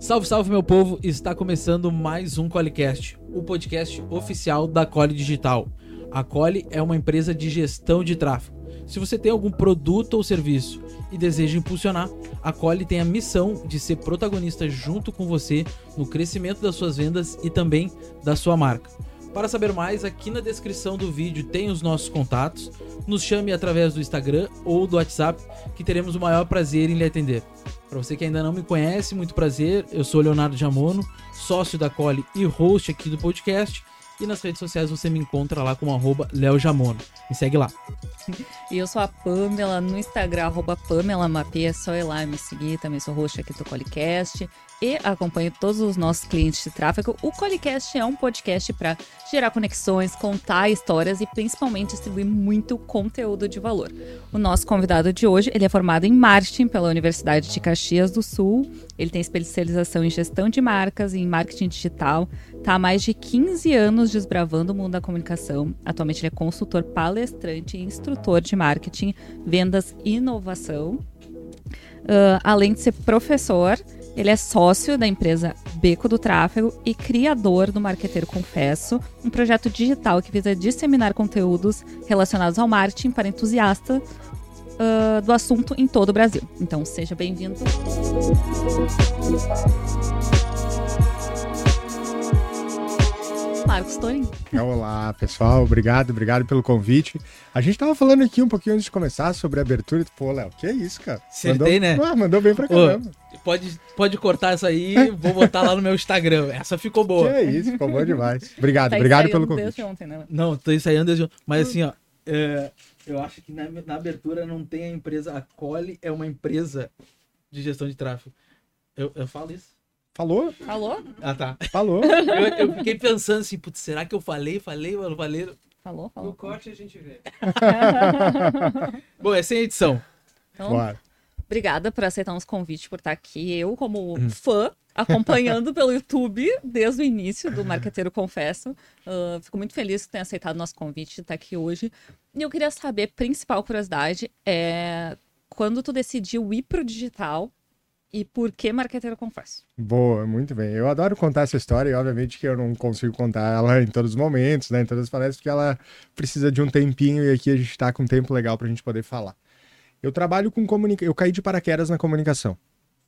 Salve, salve, meu povo! Está começando mais um Colecast, o podcast oficial da Cole Digital. A Cole é uma empresa de gestão de tráfego. Se você tem algum produto ou serviço e deseja impulsionar, a Cole tem a missão de ser protagonista junto com você no crescimento das suas vendas e também da sua marca. Para saber mais, aqui na descrição do vídeo tem os nossos contatos. Nos chame através do Instagram ou do WhatsApp, que teremos o maior prazer em lhe atender. Para você que ainda não me conhece, muito prazer. Eu sou Leonardo Jamono, sócio da Cole e host aqui do podcast. E nas redes sociais você me encontra lá como arroba leojamono. Me segue lá. E eu sou a Pamela no Instagram, arroba Pamela Mapê, é só ir lá me seguir. Também sou host aqui do Colicast e acompanho todos os nossos clientes de tráfego. O Colicast é um podcast para gerar conexões, contar histórias e principalmente distribuir muito conteúdo de valor. O nosso convidado de hoje, ele é formado em marketing pela Universidade de Caxias do Sul. Ele tem especialização em gestão de marcas e em marketing digital. Está há mais de 15 anos desbravando o mundo da comunicação. Atualmente ele é consultor palestrante e instrutor de marketing, vendas e inovação. Uh, além de ser professor, ele é sócio da empresa Beco do Tráfego e criador do Marqueteiro Confesso, um projeto digital que visa disseminar conteúdos relacionados ao marketing para entusiastas uh, do assunto em todo o Brasil. Então, seja bem-vindo. Marcos Torin. Olá, pessoal. Obrigado, obrigado pelo convite. A gente tava falando aqui um pouquinho antes de começar sobre a abertura. Pô, Léo, que é isso, cara? Acertei, mandou... né? Ah, mandou bem pra caramba. Ô, pode, pode cortar essa aí, vou botar lá no meu Instagram. Essa ficou boa. Que é isso, ficou bom demais. Obrigado, tá obrigado pelo convite. Desde ontem, né? Não, tô ensaiando desde ontem. Mas assim, ó, é, eu acho que na, na, abertura não tem a empresa. A Cole é uma empresa de gestão de tráfego. Eu, eu falo isso? Falou? Falou? Ah, tá. Falou. Eu, eu fiquei pensando assim, putz, será que eu falei? Falei, eu falei? Falou, falou. No corte a gente vê. Bom, é sem edição. Então, Bora. Obrigada por aceitar nosso convite, por estar aqui. Eu, como hum. fã, acompanhando pelo YouTube desde o início do Marqueteiro Confesso. Uh, fico muito feliz que tenha aceitado nosso convite de estar aqui hoje. E eu queria saber, principal curiosidade, é quando tu decidiu ir pro digital, e por que Marqueteiro Confesso? Boa, muito bem. Eu adoro contar essa história e obviamente que eu não consigo contar ela em todos os momentos, né, em todas as palestras, porque ela precisa de um tempinho e aqui a gente está com um tempo legal para a gente poder falar. Eu trabalho com comunicação, eu caí de paraquedas na comunicação.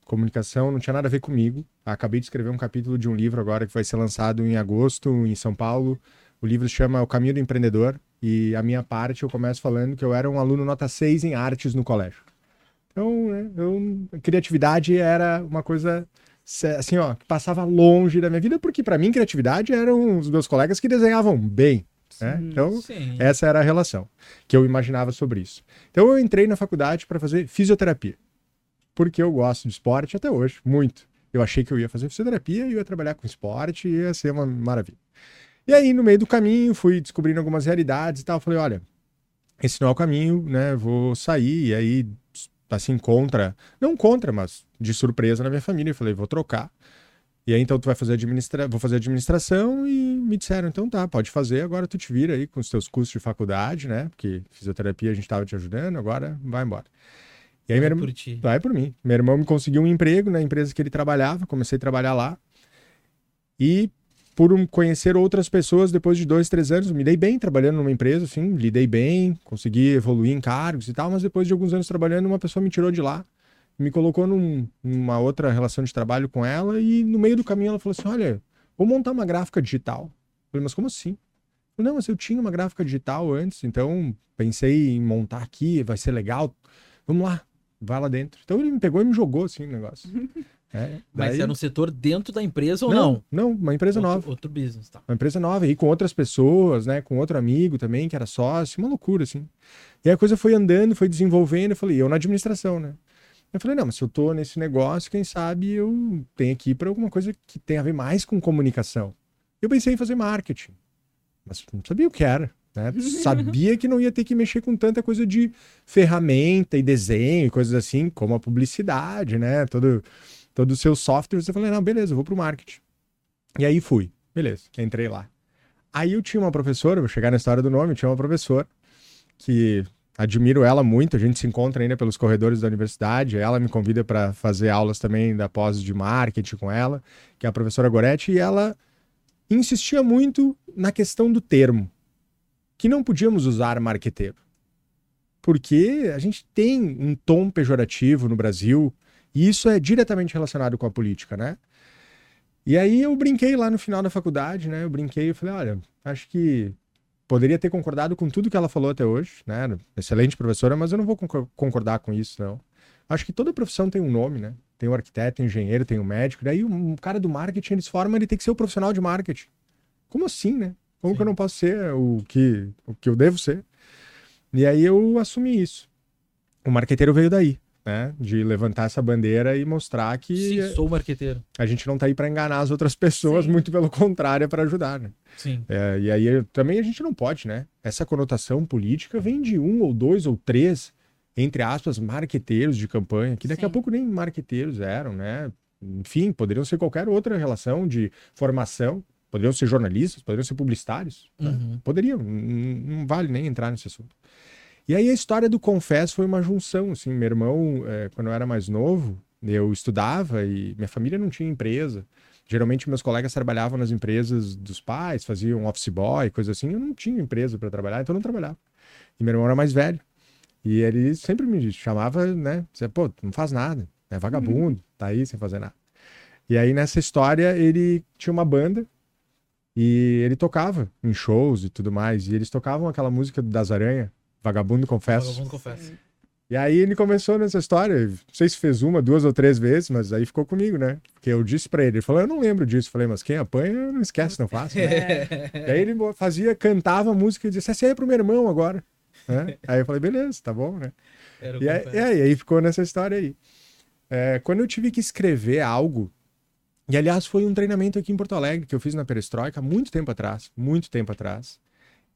Comunicação não tinha nada a ver comigo. Acabei de escrever um capítulo de um livro agora que vai ser lançado em agosto em São Paulo. O livro se chama O Caminho do Empreendedor e a minha parte eu começo falando que eu era um aluno nota 6 em artes no colégio. Então, né, eu, criatividade era uma coisa assim, ó, que passava longe da minha vida, porque para mim criatividade eram os meus colegas que desenhavam bem. Né? Então, sim. essa era a relação que eu imaginava sobre isso. Então, eu entrei na faculdade para fazer fisioterapia, porque eu gosto de esporte até hoje, muito. Eu achei que eu ia fazer fisioterapia e ia trabalhar com esporte e ia ser uma maravilha. E aí, no meio do caminho, fui descobrindo algumas realidades e tal. Falei, olha, esse não é o caminho, né? Vou sair. E aí, assim, contra, não contra, mas de surpresa na minha família. Eu falei, vou trocar. E aí, então, tu vai fazer administra... vou fazer administração e me disseram, então tá, pode fazer, agora tu te vira aí com os teus cursos de faculdade, né? Porque fisioterapia a gente tava te ajudando, agora vai embora. E aí, vai por ti. Vai por mim. Meu irmão me conseguiu um emprego na empresa que ele trabalhava, comecei a trabalhar lá. E por um, conhecer outras pessoas depois de dois, três anos. Me dei bem trabalhando numa empresa, assim, lidei bem, consegui evoluir em cargos e tal, mas depois de alguns anos trabalhando, uma pessoa me tirou de lá, me colocou num, numa outra relação de trabalho com ela e no meio do caminho ela falou assim: Olha, vou montar uma gráfica digital. Eu falei, mas como assim? Eu, não, mas eu tinha uma gráfica digital antes, então pensei em montar aqui, vai ser legal. Vamos lá, vai lá dentro. Então ele me pegou e me jogou assim o negócio. É, Mas era um setor dentro da empresa ou não? Não, não uma empresa outro, nova. Outro business, tá. Uma empresa nova, e com outras pessoas, né? Com outro amigo também, que era sócio, uma loucura, assim. E a coisa foi andando, foi desenvolvendo, eu falei, eu na administração, né? Eu falei, não, mas se eu tô nesse negócio, quem sabe eu tenho aqui para alguma coisa que tem a ver mais com comunicação. Eu pensei em fazer marketing, mas não sabia o que era. Né? Sabia que não ia ter que mexer com tanta coisa de ferramenta e desenho e coisas assim, como a publicidade, né? Todo todos os seus softwares. Eu falei, não, beleza, eu vou pro marketing. E aí fui, beleza, entrei lá. Aí eu tinha uma professora, vou chegar na história do nome, eu tinha uma professora que admiro ela muito. A gente se encontra ainda pelos corredores da universidade. Ela me convida para fazer aulas também da pós de marketing com ela, que é a professora Goretti, e ela insistia muito na questão do termo, que não podíamos usar marqueteiro. Porque a gente tem um tom pejorativo no Brasil, e isso é diretamente relacionado com a política, né? E aí eu brinquei lá no final da faculdade, né? Eu brinquei e falei, olha, acho que poderia ter concordado com tudo que ela falou até hoje, né? Excelente professora, mas eu não vou concordar com isso, não. Acho que toda profissão tem um nome, né? Tem o arquiteto, tem o engenheiro, tem o médico. Daí um cara do marketing, eles formam, ele tem que ser o profissional de marketing. Como assim, né? Como Sim. que eu não posso ser o que, o que eu devo ser? E aí eu assumi isso. O marqueteiro veio daí né? De levantar essa bandeira e mostrar que. Sim, sou marqueteiro. A gente não tá aí para enganar as outras pessoas, Sim. muito pelo contrário, é para ajudar, né? Sim. É, e aí também a gente não pode, né? Essa conotação política vem de um ou dois ou três, entre aspas, marqueteiros de campanha, que daqui Sim. a pouco nem marqueteiros eram, né? Enfim, poderiam ser qualquer outra relação de formação. Poderiam ser jornalistas, poderiam ser publicitários. Né? Uhum. Né? Poderiam, não, não vale nem entrar nesse assunto. E aí a história do Confesso foi uma junção, assim, meu irmão, é, quando eu era mais novo, eu estudava e minha família não tinha empresa. Geralmente meus colegas trabalhavam nas empresas dos pais, faziam office boy, coisa assim. Eu não tinha empresa para trabalhar, então eu não trabalhava. E meu irmão era mais velho. E ele sempre me chamava, né? Dizia, pô, não faz nada, é vagabundo, uhum. tá aí sem fazer nada. E aí nessa história ele tinha uma banda e ele tocava em shows e tudo mais. E eles tocavam aquela música das Aranha, Vagabundo Confesso. Vagabundo Confesso. E aí ele começou nessa história, não sei se fez uma, duas ou três vezes, mas aí ficou comigo, né? Porque eu disse pra ele, ele falou, eu não lembro disso. Eu falei, mas quem apanha não esquece, não faz. Né? É. E aí ele fazia, cantava a música e disse, essa aí é pro meu irmão agora. Né? Aí eu falei, beleza, tá bom, né? E aí, e aí, aí, ficou nessa história aí. É, quando eu tive que escrever algo, e aliás foi um treinamento aqui em Porto Alegre que eu fiz na Perestroika muito tempo atrás, muito tempo atrás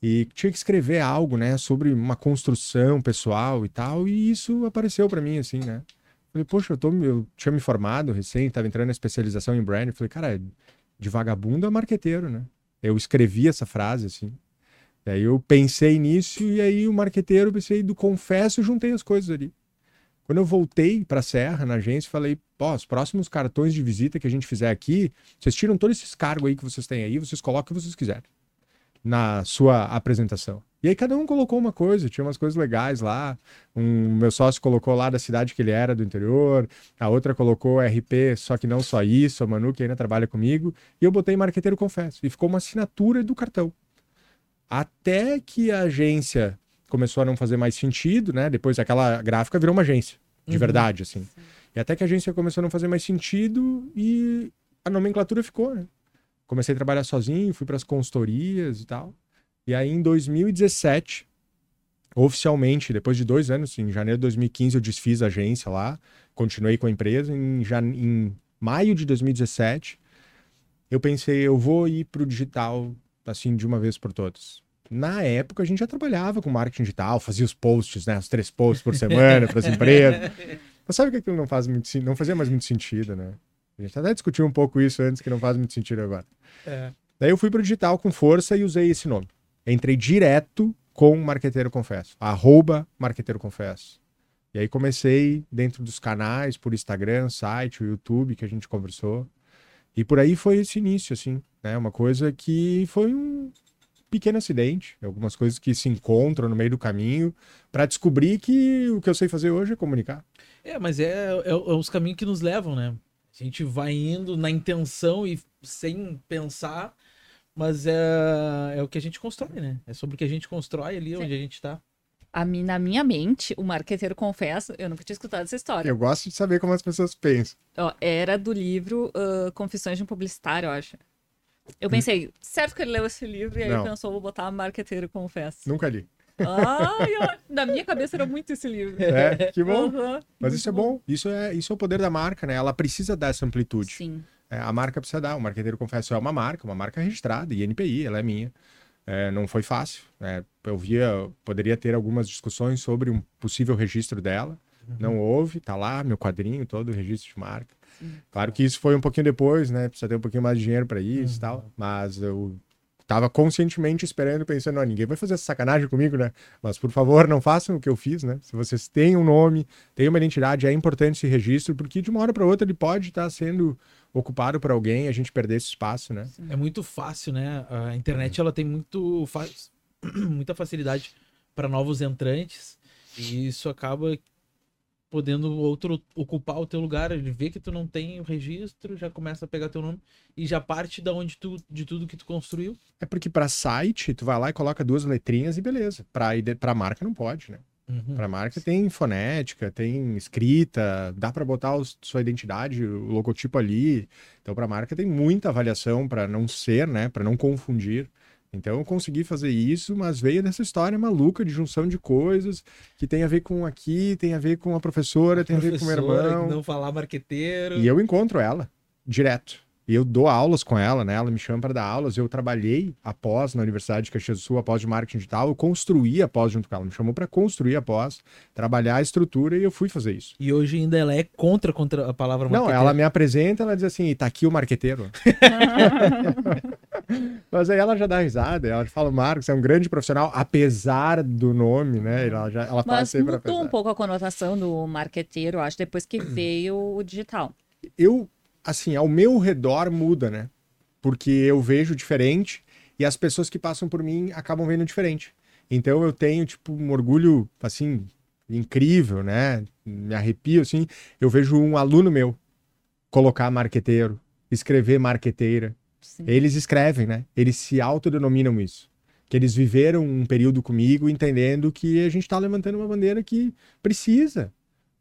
e tinha que escrever algo, né, sobre uma construção pessoal e tal, e isso apareceu para mim, assim, né. Falei, poxa, eu, tô, eu tinha me formado recém, estava entrando na especialização em brand, falei, cara, de vagabundo a marqueteiro, né. Eu escrevi essa frase, assim. E aí eu pensei nisso, e aí o marqueteiro, pensei do confesso, juntei as coisas ali. Quando eu voltei para a Serra, na agência, falei, pô, os próximos cartões de visita que a gente fizer aqui, vocês tiram todos esses cargos aí que vocês têm aí, vocês colocam o que vocês quiserem na sua apresentação. E aí cada um colocou uma coisa, tinha umas coisas legais lá. Um meu sócio colocou lá da cidade que ele era, do interior. A outra colocou RP, só que não só isso, a Manu que ainda trabalha comigo. E eu botei marqueteiro confesso. E ficou uma assinatura do cartão. Até que a agência começou a não fazer mais sentido, né? Depois aquela gráfica virou uma agência, de uhum. verdade, assim. Sim. E até que a agência começou a não fazer mais sentido e a nomenclatura ficou, né? Comecei a trabalhar sozinho, fui para as consultorias e tal. E aí em 2017, oficialmente, depois de dois anos, em janeiro de 2015 eu desfiz a agência lá, continuei com a empresa. Em, em maio de 2017, eu pensei, eu vou ir para o digital assim de uma vez por todas. Na época a gente já trabalhava com marketing digital, fazia os posts, né, os três posts por semana para as empresas. Mas sabe que aquilo não faz muito, não fazia mais muito sentido, né? A gente até discutiu um pouco isso antes, que não faz muito sentido agora. É. Daí eu fui pro digital com força e usei esse nome. Entrei direto com Marqueteiro Confesso. Arroba Marqueteiro Confesso. E aí comecei dentro dos canais, por Instagram, site, o YouTube, que a gente conversou. E por aí foi esse início, assim, né? Uma coisa que foi um pequeno acidente, algumas coisas que se encontram no meio do caminho para descobrir que o que eu sei fazer hoje é comunicar. É, mas é, é, é os caminhos que nos levam, né? A gente vai indo na intenção e sem pensar, mas é, é o que a gente constrói, né? É sobre o que a gente constrói ali Sim. onde a gente tá. A mim, na minha mente, o marqueteiro confessa, eu nunca tinha escutado essa história. Eu gosto de saber como as pessoas pensam. Ó, era do livro uh, Confissões de um Publicitário, eu acho. Eu pensei, certo que ele leu esse livro e aí Não. pensou, vou botar marqueteiro confessa. Nunca li. Ai, na minha cabeça era muito esse livro. É, que bom. Uhum, Mas isso é bom. Isso é, isso é o poder da marca, né? Ela precisa dar essa amplitude. Sim. É, a marca precisa dar. O Marqueteiro Confesso é uma marca, uma marca registrada, INPI, ela é minha. É, não foi fácil. Né? Eu via, poderia ter algumas discussões sobre um possível registro dela. Uhum. Não houve, tá lá, meu quadrinho todo, o registro de marca. Sim. Claro que isso foi um pouquinho depois, né? Precisa ter um pouquinho mais de dinheiro para isso e uhum. tal. Mas eu tava conscientemente esperando, pensando, ó, ninguém vai fazer essa sacanagem comigo, né? Mas, por favor, não façam o que eu fiz, né? Se vocês têm um nome, têm uma identidade, é importante esse registro, porque de uma hora para outra ele pode estar sendo ocupado por alguém e a gente perder esse espaço, né? É muito fácil, né? A internet, ela tem muito fa- muita facilidade para novos entrantes e isso acaba podendo outro ocupar o teu lugar, ele vê que tu não tem o registro, já começa a pegar teu nome e já parte da onde tu de tudo que tu construiu. É porque para site, tu vai lá e coloca duas letrinhas e beleza. Para pra marca não pode, né? Uhum. Para marca tem fonética, tem escrita, dá para botar os- sua identidade, o logotipo ali. Então para marca tem muita avaliação para não ser, né, para não confundir. Então eu consegui fazer isso, mas veio dessa história maluca de junção de coisas que tem a ver com aqui, tem a ver com a professora, tem a ver com o meu Professora, irmão. Não falar marqueteiro. E eu encontro ela direto. E eu dou aulas com ela, né? Ela me chama para dar aulas. Eu trabalhei após na Universidade de Caxias do Sul, após de marketing digital. Eu construí a pós junto com ela. Me chamou para construir a pós, trabalhar a estrutura e eu fui fazer isso. E hoje ainda ela é contra, contra a palavra Não, marqueteiro. ela me apresenta, ela diz assim, tá aqui o marqueteiro. Mas aí ela já dá risada, ela fala, Marcos, é um grande profissional, apesar do nome, né? Ela, já, ela fala Mas sempre mudou um pouco a conotação do marqueteiro, acho, depois que veio o digital. eu, assim, ao meu redor muda, né? Porque eu vejo diferente e as pessoas que passam por mim acabam vendo diferente. Então eu tenho, tipo, um orgulho, assim, incrível, né? Me arrepio, assim. Eu vejo um aluno meu colocar marqueteiro, escrever marqueteira. Sim. Eles escrevem, né? Eles se autodenominam isso. Que eles viveram um período comigo entendendo que a gente tá levantando uma bandeira que precisa.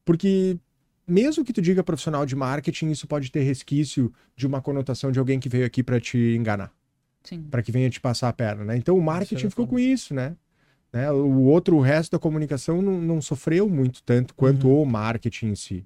Porque mesmo que tu diga profissional de marketing, isso pode ter resquício de uma conotação de alguém que veio aqui para te enganar, Sim. para que venha te passar a perna, né? Então o marketing é ficou foda. com isso, né? né? O outro, o resto da comunicação não, não sofreu muito tanto quanto Uhum. o marketing em si.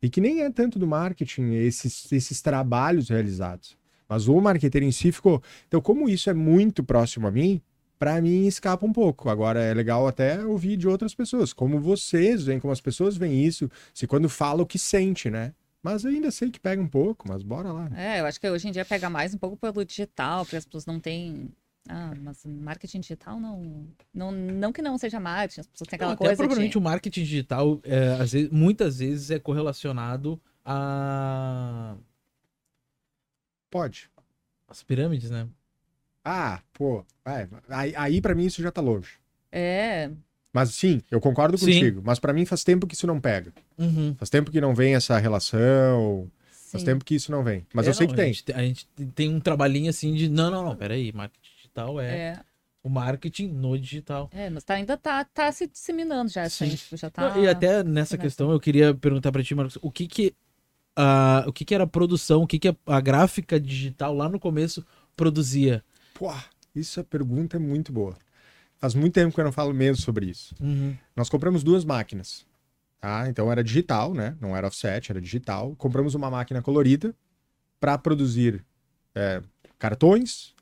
E que nem é tanto do marketing, esses, esses trabalhos realizados. Mas o marketeiro em si ficou. Então, como isso é muito próximo a mim, para mim escapa um pouco. Agora é legal até ouvir de outras pessoas, como vocês veem, como as pessoas veem isso, se quando fala o que sente, né? Mas eu ainda sei que pega um pouco, mas bora lá. né? É, eu acho que hoje em dia pega mais um pouco pelo digital, porque as pessoas não têm. Ah, mas marketing digital não. Não, não que não seja marketing, as pessoas têm aquela Não, coisa. provavelmente De... o marketing digital, é, às vezes- muitas vezes, é correlacionado a... Pode. as pirâmides, né? Ah, pô, vai, aí, aí para mim isso já tá longe. É, Mas sim, eu concordo Sim. contigo. Mas para mim faz tempo que isso não pega. Uhum. Faz tempo que não vem essa relação. Faz sim. tempo que isso não vem. Mas É, eu sei não, que A tem. gente, a gente tem um trabalhinho assim de. Não, não, não, peraí. Marketing digital é, É, o marketing no digital. é, mas tá, ainda tá, tá se disseminando já, Sim. assim, já tá. Não, e até nessa começa. questão eu queria perguntar pra ti, Marcos, o que que, ah, o que que era a produção, o que que a, a gráfica digital lá no começo produzia? Pô, isso a pergunta é muito boa. Faz muito tempo que eu não falo mesmo sobre isso. Uhum. Nós compramos duas máquinas. Tá? Então era digital, né? Não era offset, era digital. Compramos uma máquina colorida para produzir é, cartões,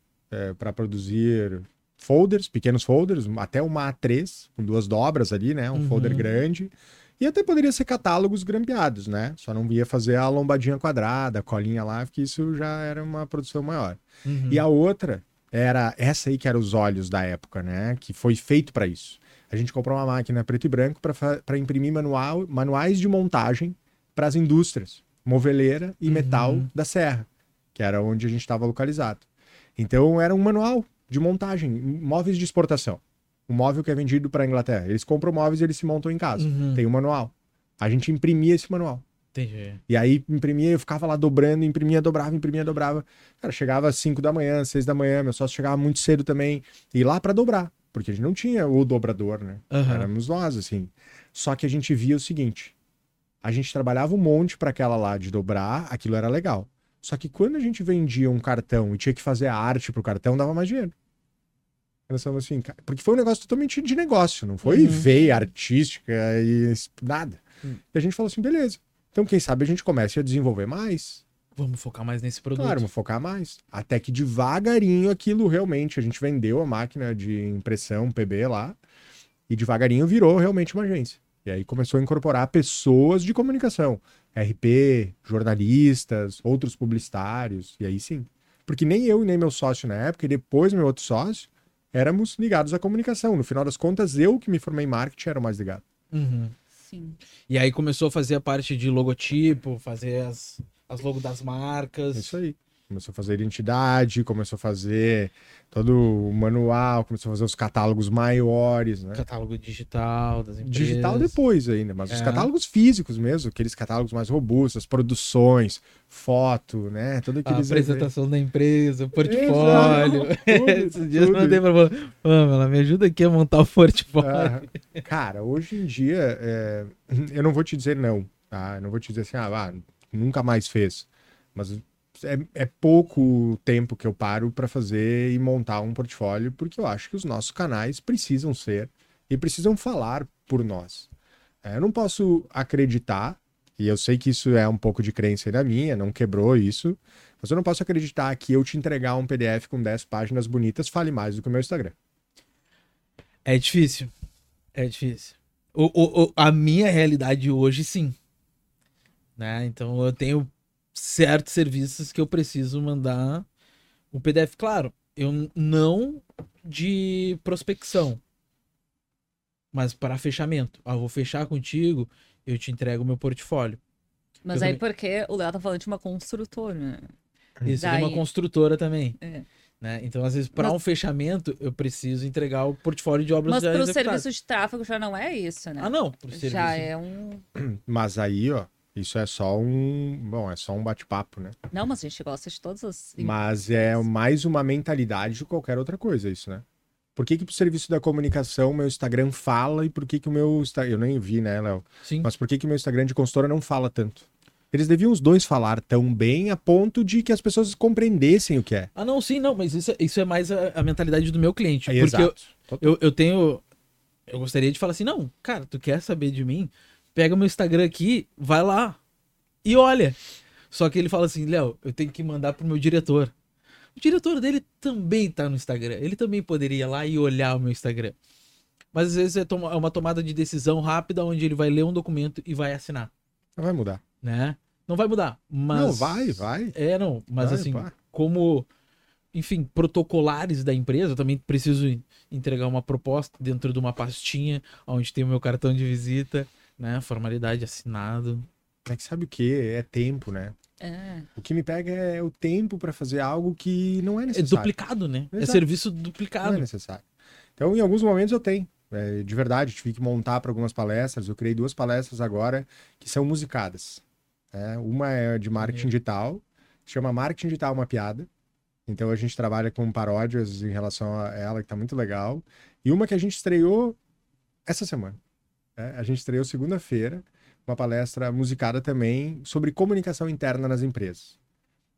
para produzir folders, pequenos folders, até uma A3, com duas dobras ali, né? Um Uhum. folder grande. E até poderia ser catálogos grampeados, né? Só não ia fazer a lombadinha quadrada, a colinha lá, porque isso já era uma produção maior. Uhum. E a outra era essa aí que era os olhos da época, né? Que foi feito para isso. A gente comprou uma máquina preto e branco para imprimir manual, manuais de montagem para as indústrias, moveleira e Uhum. metal da Serra, que era onde a gente estava localizado. Então era um manual de montagem, móveis de exportação. Um móvel que é vendido para a Inglaterra. Eles compram móveis e eles se montam em casa. Uhum. Tem um manual. A gente imprimia esse manual. Entendi. E aí imprimia, eu ficava lá dobrando, imprimia, dobrava, imprimia, dobrava. Cara, chegava às 5 da manhã, 6 da manhã, meu sócio chegava muito cedo também, e lá para dobrar, porque a gente não tinha o dobrador, né? Aham. Éramos nós, assim. Só que a gente via o seguinte: a gente trabalhava um monte para aquela lá de dobrar, aquilo era legal. Só que quando a gente vendia um cartão e tinha que fazer a arte pro cartão, dava mais dinheiro. Falamos assim, cara, porque foi um negócio totalmente de negócio, não foi Uhum. veia artística e nada. Hum. E a gente falou assim, beleza. Então, quem sabe a gente comece a desenvolver mais. Vamos focar mais nesse produto. Claro, vamos focar mais. Até que devagarinho aquilo realmente, a gente vendeu a máquina de impressão PB lá e devagarinho virou realmente uma agência. E aí começou a incorporar pessoas de comunicação, RP, jornalistas, outros publicitários, e aí sim. Porque nem eu e nem meu sócio na época, e depois meu outro sócio, éramos ligados à comunicação. No final das contas, eu que me formei em marketing era o mais ligado. Uhum. Sim. E aí começou a fazer a parte de logotipo, fazer as, as logos das marcas. Isso aí. Começou a fazer identidade, começou a fazer todo o manual, começou a fazer os catálogos maiores, né? Catálogo digital das empresas. Digital depois ainda, mas os É. catálogos físicos mesmo, aqueles catálogos mais robustos, as produções, foto, né? Tudo A aqueles apresentação da empresa, o portfólio. Tudo, Esses dias eu mandei pra ela, Pamela, me ajuda aqui a montar o portfólio. Ah, cara, hoje em dia, é, eu não vou te dizer não, tá? Eu não vou te dizer assim, ah, vá, nunca mais fez. Mas é, é pouco tempo que eu paro para fazer e montar um portfólio, porque eu acho que os nossos canais precisam ser e precisam falar por nós. É, eu não posso acreditar, e eu sei que isso é um pouco de crença da minha, não quebrou isso, mas eu não posso acreditar que eu te entregar um PDF com 10 páginas bonitas fale mais do que o meu Instagram. É difícil. É difícil. O, o- o- a minha realidade hoje, sim. Né? Então eu tenho certos serviços que eu preciso mandar um PDF. Claro, eu não de prospecção, mas para fechamento. Ah, eu vou fechar contigo, eu te entrego o meu portfólio. Mas Eu aí também- porque o Léo tá falando de uma construtora, né? Isso é Daí- uma construtora também. É. Né? Então, às vezes, para Mas- um fechamento, eu preciso entregar o portfólio de obras Mas já pro executadas. serviço de tráfego já não é isso, né? Ah, não. Pro serviço. já é um. Mas aí, ó, isso é só um. Bom, é só um bate-papo, né? Não, mas a gente gosta de todas as. Mas é mais uma mentalidade de qualquer outra coisa, isso, né? Por que que pro serviço da comunicação meu Instagram fala e por que que o meu Instagram... Eu nem vi, né, Léo? Sim. Mas por que que o meu Instagram de consultora não fala tanto? Eles deviam os dois falar tão bem a ponto de que as pessoas compreendessem o que é. Ah, não, sim, não, mas isso, é- isso é mais a, a mentalidade do meu cliente. Aí, porque eu, exato. eu, eu tenho. Eu gostaria de falar assim: não, cara, tu quer saber de mim? Pega meu Instagram aqui, vai lá e olha. Só que ele fala assim: Léo, eu tenho que mandar pro meu diretor. O diretor dele também tá no Instagram. Ele também poderia ir lá e olhar o meu Instagram. Mas às vezes é é uma tomada de decisão rápida onde ele vai ler um documento e vai assinar, Não vai mudar. né? Não vai mudar, mas... Não, vai, vai. É, não, mas Vai, assim, como, enfim, protocolares da empresa, eu também preciso en- entregar uma proposta dentro de uma pastinha onde tem o meu cartão de visita, né? Formalidade assinado. É que sabe o que? É tempo, né? É. O que me pega é o tempo pra fazer algo que não é É necessário. duplicado, né? É Exato. serviço Não é duplicado. necessário. Então, em alguns momentos eu tenho. É, de verdade, tive que montar para algumas palestras. Eu criei duas palestras agora que são musicadas. né? uma é de marketing Maneiro. digital, chama Marketing Digital Uma Piada. Então a gente trabalha com paródias em relação a ela, que tá muito legal. E uma que a gente estreou essa semana. Né? A gente estreou segunda-feira, uma palestra musicada também sobre comunicação interna nas empresas.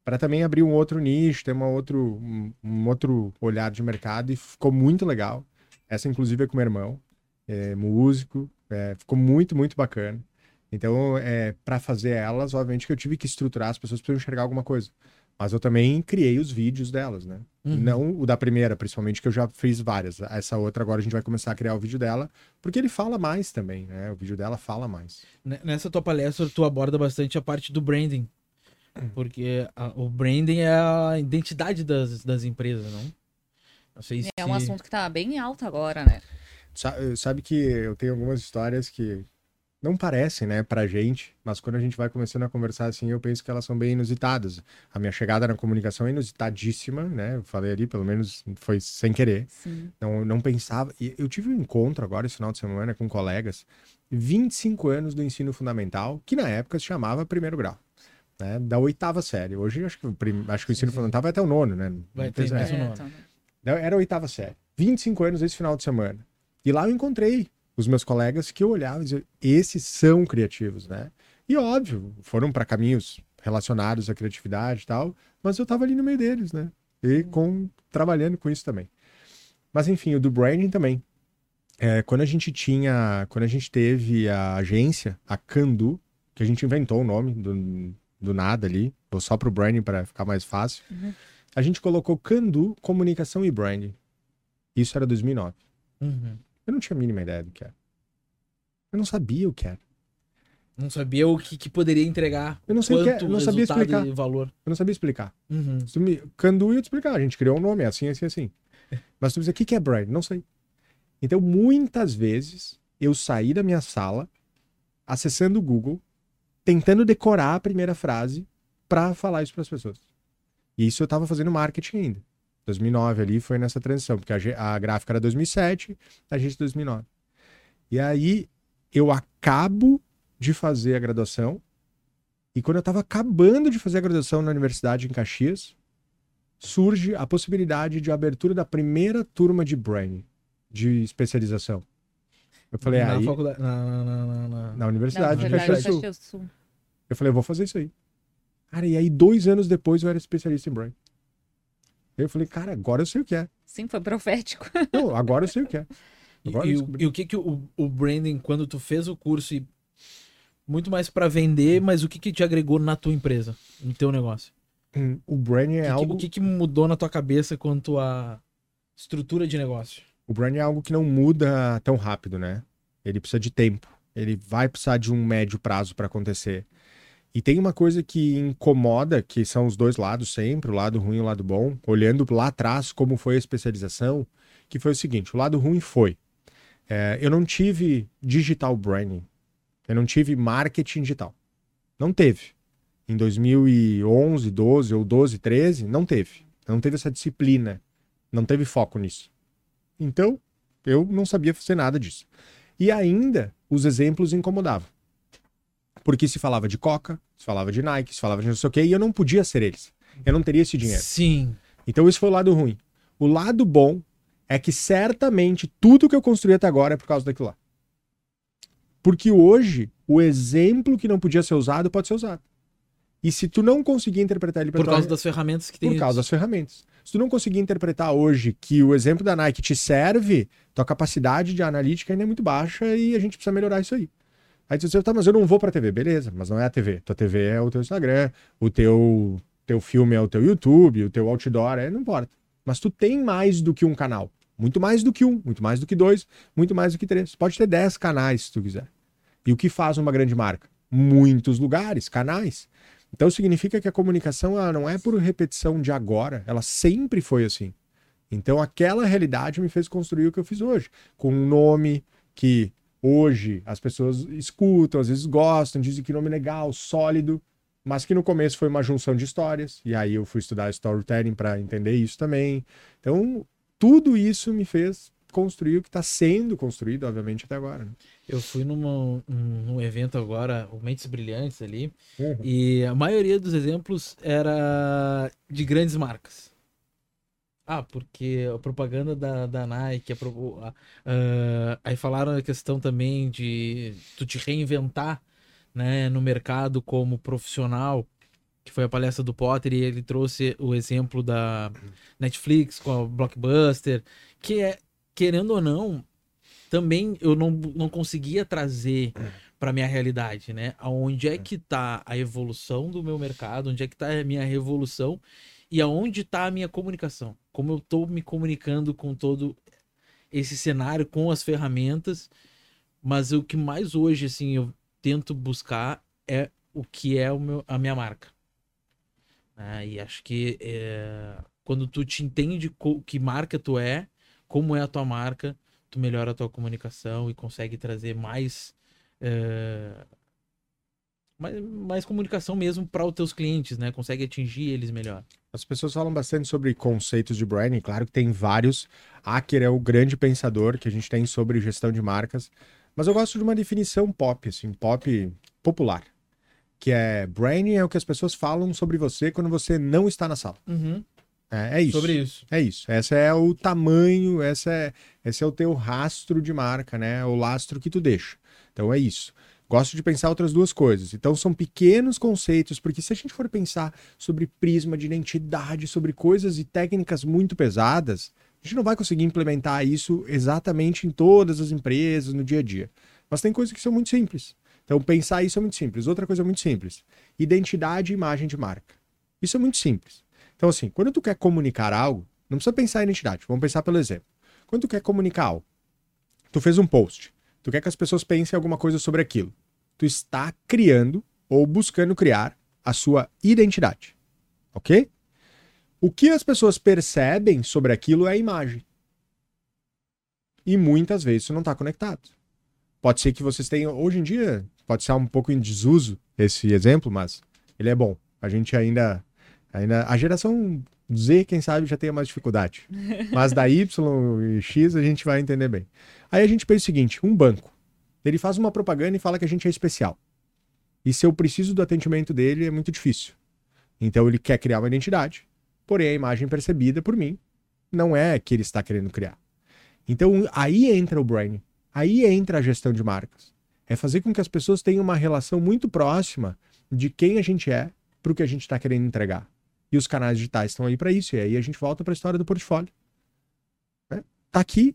Para também abrir um outro nicho, ter uma outro, um, um outro olhar de mercado e ficou muito legal. Essa, inclusive, é com meu irmão, é músico, é, ficou muito, muito bacana. Então, é, para fazer elas, obviamente que eu tive que estruturar, as pessoas precisam enxergar alguma coisa. Mas eu também criei os vídeos delas, né? Uhum. Não o da primeira, principalmente, que eu já fiz várias. Essa outra agora a gente vai começar a criar o vídeo dela, porque ele fala mais também, né? O vídeo dela fala mais. Nessa tua palestra, tu aborda bastante a parte do branding. Porque a- o branding é a identidade das, das empresas, não? Não sei se... É um assunto que tá bem alto agora, né? Sa- Sabe que eu tenho algumas histórias que não parecem, né, pra gente, mas quando a gente vai começando a conversar assim, eu penso que elas são bem inusitadas. A minha chegada na comunicação é inusitadíssima, né? Eu falei ali, pelo menos foi sem querer. Sim. Não, não pensava. E eu tive um encontro agora esse final de semana com colegas, 25 anos do ensino fundamental, que na época se chamava primeiro grau. Né, da oitava série. Hoje acho que, o prim- acho que o ensino fundamental vai até o nono, né? Vai ter é. um então, Não, Era a oitava série. 25 anos esse final de semana. E lá eu encontrei os meus colegas que eu olhava e dizia, esses são criativos, né? E óbvio, foram para caminhos relacionados à criatividade e tal, mas eu tava ali no meio deles, né? E com trabalhando com isso também. Mas enfim, o do branding também. É, quando a gente tinha, quando a gente teve a agência, a Candu, que a gente inventou o nome do, do nada ali, ou só pro branding para ficar mais fácil, Uhum. a gente colocou Candu Comunicação e Branding. Isso era 2009. Uhum. Eu não tinha a mínima ideia do que era. Eu não sabia o que era. Não sabia o que, que poderia entregar. Eu não sei o que é, quanto eu não sabia explicar. valor. Eu não sabia explicar. Uhum. Se tu me... Candu ia te explicar, a gente criou um nome, é assim, assim, assim. Mas tu me dizer, o que que é brand? Não sei. Então, muitas vezes, eu saí da minha sala, acessando o Google, tentando decorar a primeira frase para falar isso para as pessoas. E isso eu tava fazendo marketing ainda. 2009 ali foi nessa transição, porque a, a gráfica era 2007, a gente 2009. E aí eu acabo de fazer a graduação e quando eu tava acabando de fazer a graduação na universidade em Caxias, surge a possibilidade de abertura da primeira turma de brain, de especialização. Eu falei, na aí, faculdade. Na, na, na, na- na- na universidade Sul. Caxias Sul. Eu falei, eu vou fazer isso aí. Cara, e aí dois anos depois eu era especialista em brain. Eu falei, cara, agora eu sei o que é. Sim, foi profético. Não, agora eu sei o que é. E, Agora e e o que que o, o branding, quando tu fez o curso, e muito mais pra vender, mas o que que te agregou na tua empresa, no teu negócio? Hum, O branding é que- algo. o que que mudou na tua cabeça quanto à estrutura de negócio? O branding é algo que não muda tão rápido, né? Ele precisa de tempo. Ele vai precisar de um médio prazo para acontecer. E tem uma coisa que incomoda, que são os dois lados sempre, o lado ruim e o lado bom, olhando lá atrás como foi a especialização, que foi o seguinte: o lado ruim foi. é, eu não tive digital branding. Eu não tive marketing digital. Não teve. Em 2011, 12 ou 12, 13, não teve. Não teve essa disciplina. Não teve foco nisso. Então, eu não sabia fazer nada disso. E ainda, os exemplos incomodavam. Porque se falava de Coca, se falava de Nike, se falava de não sei o quê, e eu não podia ser eles. Eu não teria esse dinheiro. Sim. Então, esse foi o lado ruim. O lado bom é que certamente tudo que eu construí até agora é por causa daquilo lá. Porque hoje, o exemplo que não podia ser usado pode ser usado. E se tu não conseguir interpretar ele pra Por tua- causa das ferramentas que tem. por causa das ferramentas. Se tu não conseguir interpretar hoje que o exemplo da Nike te serve, tua capacidade de analítica ainda é muito baixa e a gente precisa melhorar isso aí. Aí diz, tá, mas eu não vou pra TV. Beleza, mas não é a TV. Tua TV é o teu Instagram, o teu, teu filme é o teu YouTube, o teu outdoor, é, não importa. Mas tu tem mais do que um canal. Muito mais do que um, muito mais do que dois, muito mais do que três. Pode ter dez canais se tu quiser. E o que faz uma grande marca? Muitos lugares, canais. Então significa que a comunicação ela não é por repetição de agora, ela sempre foi assim. Então aquela realidade me fez construir o que eu fiz hoje, com um nome que hoje as pessoas escutam, às vezes gostam, dizem que nome legal, sólido, mas que no começo foi uma junção de histórias, e aí eu fui estudar storytelling para entender isso também. Então tudo isso me fez construir o que está sendo construído, obviamente, até agora. né? Eu fui numa, num, evento agora, o Mentes Brilhantes ali, Uhum. e a maioria dos exemplos era de grandes marcas. Ah, porque a propaganda da, da Nike, a ah, aí falaram a questão também de tu te reinventar né, no mercado como profissional, que foi a palestra do Potter, e ele trouxe o exemplo da Netflix com a Blockbuster, que é, querendo ou não, também eu não, não conseguia trazer para minha realidade, né? Aonde é que tá a evolução do meu mercado, onde é que tá a minha revolução e aonde tá a minha comunicação? Como eu tô me comunicando com todo esse cenário, com as ferramentas, mas o que mais hoje, assim, eu tento buscar é o que é o meu, a minha marca. né? e acho que é, quando tu te entende que marca tu é, como é a tua marca, tu melhora a tua comunicação e consegue trazer mais é, mais, mais comunicação mesmo para os teus clientes, né? Consegue atingir eles melhor. As pessoas falam bastante sobre conceitos de branding, claro que tem vários. Acker é o grande pensador que a gente tem sobre gestão de marcas, mas eu gosto de uma definição pop, assim, pop popular, que é branding é o que as pessoas falam sobre você quando você não está na sala. É, é isso. Sobre isso. É isso. Essa é o tamanho, essa é, esse é o teu rastro de marca, né? O lastro que tu deixa. Então é isso. Gosto de pensar outras duas coisas. Então são pequenos conceitos, porque se a gente for pensar sobre prisma de identidade, sobre coisas e técnicas muito pesadas, a gente não vai conseguir implementar isso exatamente em todas as empresas, no dia a dia. Mas tem coisas que são muito simples. Então pensar isso é muito simples. Outra coisa muito simples: identidade e imagem de marca. Isso é muito simples. Então, assim, quando tu quer comunicar algo, não precisa pensar em identidade. Vamos pensar pelo exemplo. Quando tu quer comunicar algo, tu fez um post, tu quer que as pessoas pensem alguma coisa sobre aquilo. tu está criando ou buscando criar a sua identidade. Ok? O que as pessoas percebem sobre aquilo é a imagem. E muitas vezes isso não está conectado. Pode ser que vocês tenham. Hoje em dia, pode ser um pouco em desuso esse exemplo, mas ele é bom. A gente ainda. ainda a geração Z, quem sabe, já tenha mais dificuldade. Mas da Y e X a gente vai entender bem. Aí a gente pensa o seguinte: um banco. Ele faz uma propaganda e fala que a gente é especial. E se eu preciso do atendimento dele, é muito difícil. Então ele quer criar uma identidade, porém a imagem percebida por mim não é que ele está querendo criar. Então aí entra o branding, aí entra a gestão de marcas. É fazer com que as pessoas tenham uma relação muito próxima de quem a gente é para o que a gente está querendo entregar. E os canais digitais estão aí para isso. E aí a gente volta para a história do portfólio. Né? Tá aqui.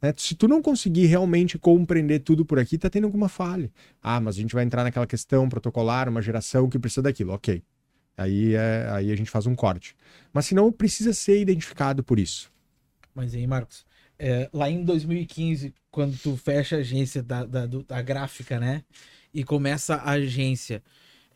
Né? Se tu não conseguir realmente compreender tudo por aqui, tá tendo alguma falha. Ah, mas a gente vai entrar naquela questão protocolar, uma geração que precisa daquilo. Ok. Aí, é, aí a gente faz um corte. Mas se não, precisa ser identificado por isso. Mas aí, Marcos, é, lá em 2015, quando tu fecha a agência da, da, da gráfica, né? E começa a agência,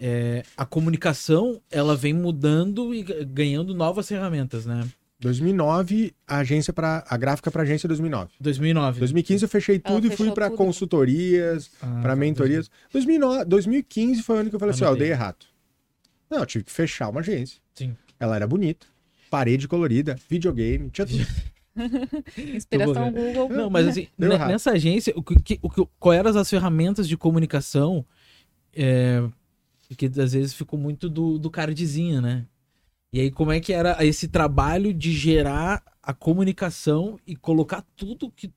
é, a comunicação ela vem mudando e ganhando novas ferramentas, né? 2009, a agência para a gráfica para agência 2009. 2009. 2015 eu fechei tudo e fui para consultorias, ah, para tá, mentorias. 2009, 2015 foi o ano que eu falei Anotei. assim, ó, eu dei errado. Não, eu tive que fechar uma agência. Sim. Ela era bonita, parede colorida, videogame, tinha tudo. Inspiração Google. Não, mas assim, nessa agência, o que, o que, qual eram as ferramentas de comunicação é, que às vezes ficou muito do, do cardzinho, né? E aí, como é que era esse trabalho de gerar a comunicação e colocar tudo que.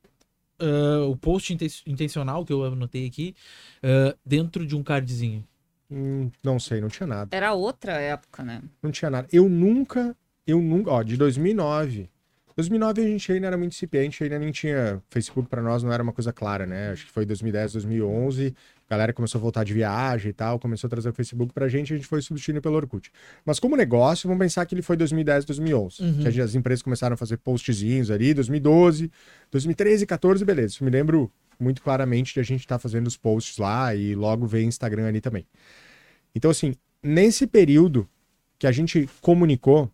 Uh, o post intencional que eu anotei aqui uh, dentro de um cardzinho? Hum, não sei, não tinha nada. Era outra época, né? Não tinha nada. Eu nunca, eu nunca, ó, de 2009 2009 a gente ainda era muito incipiente, ainda nem tinha Facebook para nós, não era uma coisa clara, né? Acho que foi 2010, 2011, a galera começou a voltar de viagem e tal, começou a trazer o Facebook pra gente, a gente foi substituindo pelo Orkut. Mas como negócio, vamos pensar que ele foi 2010, 2011, uhum. que as empresas começaram a fazer postzinhos ali, 2012, 2013, 14, beleza. Isso me lembro muito claramente de a gente estar tá fazendo os posts lá e logo veio Instagram ali também. Então assim, nesse período que a gente comunicou,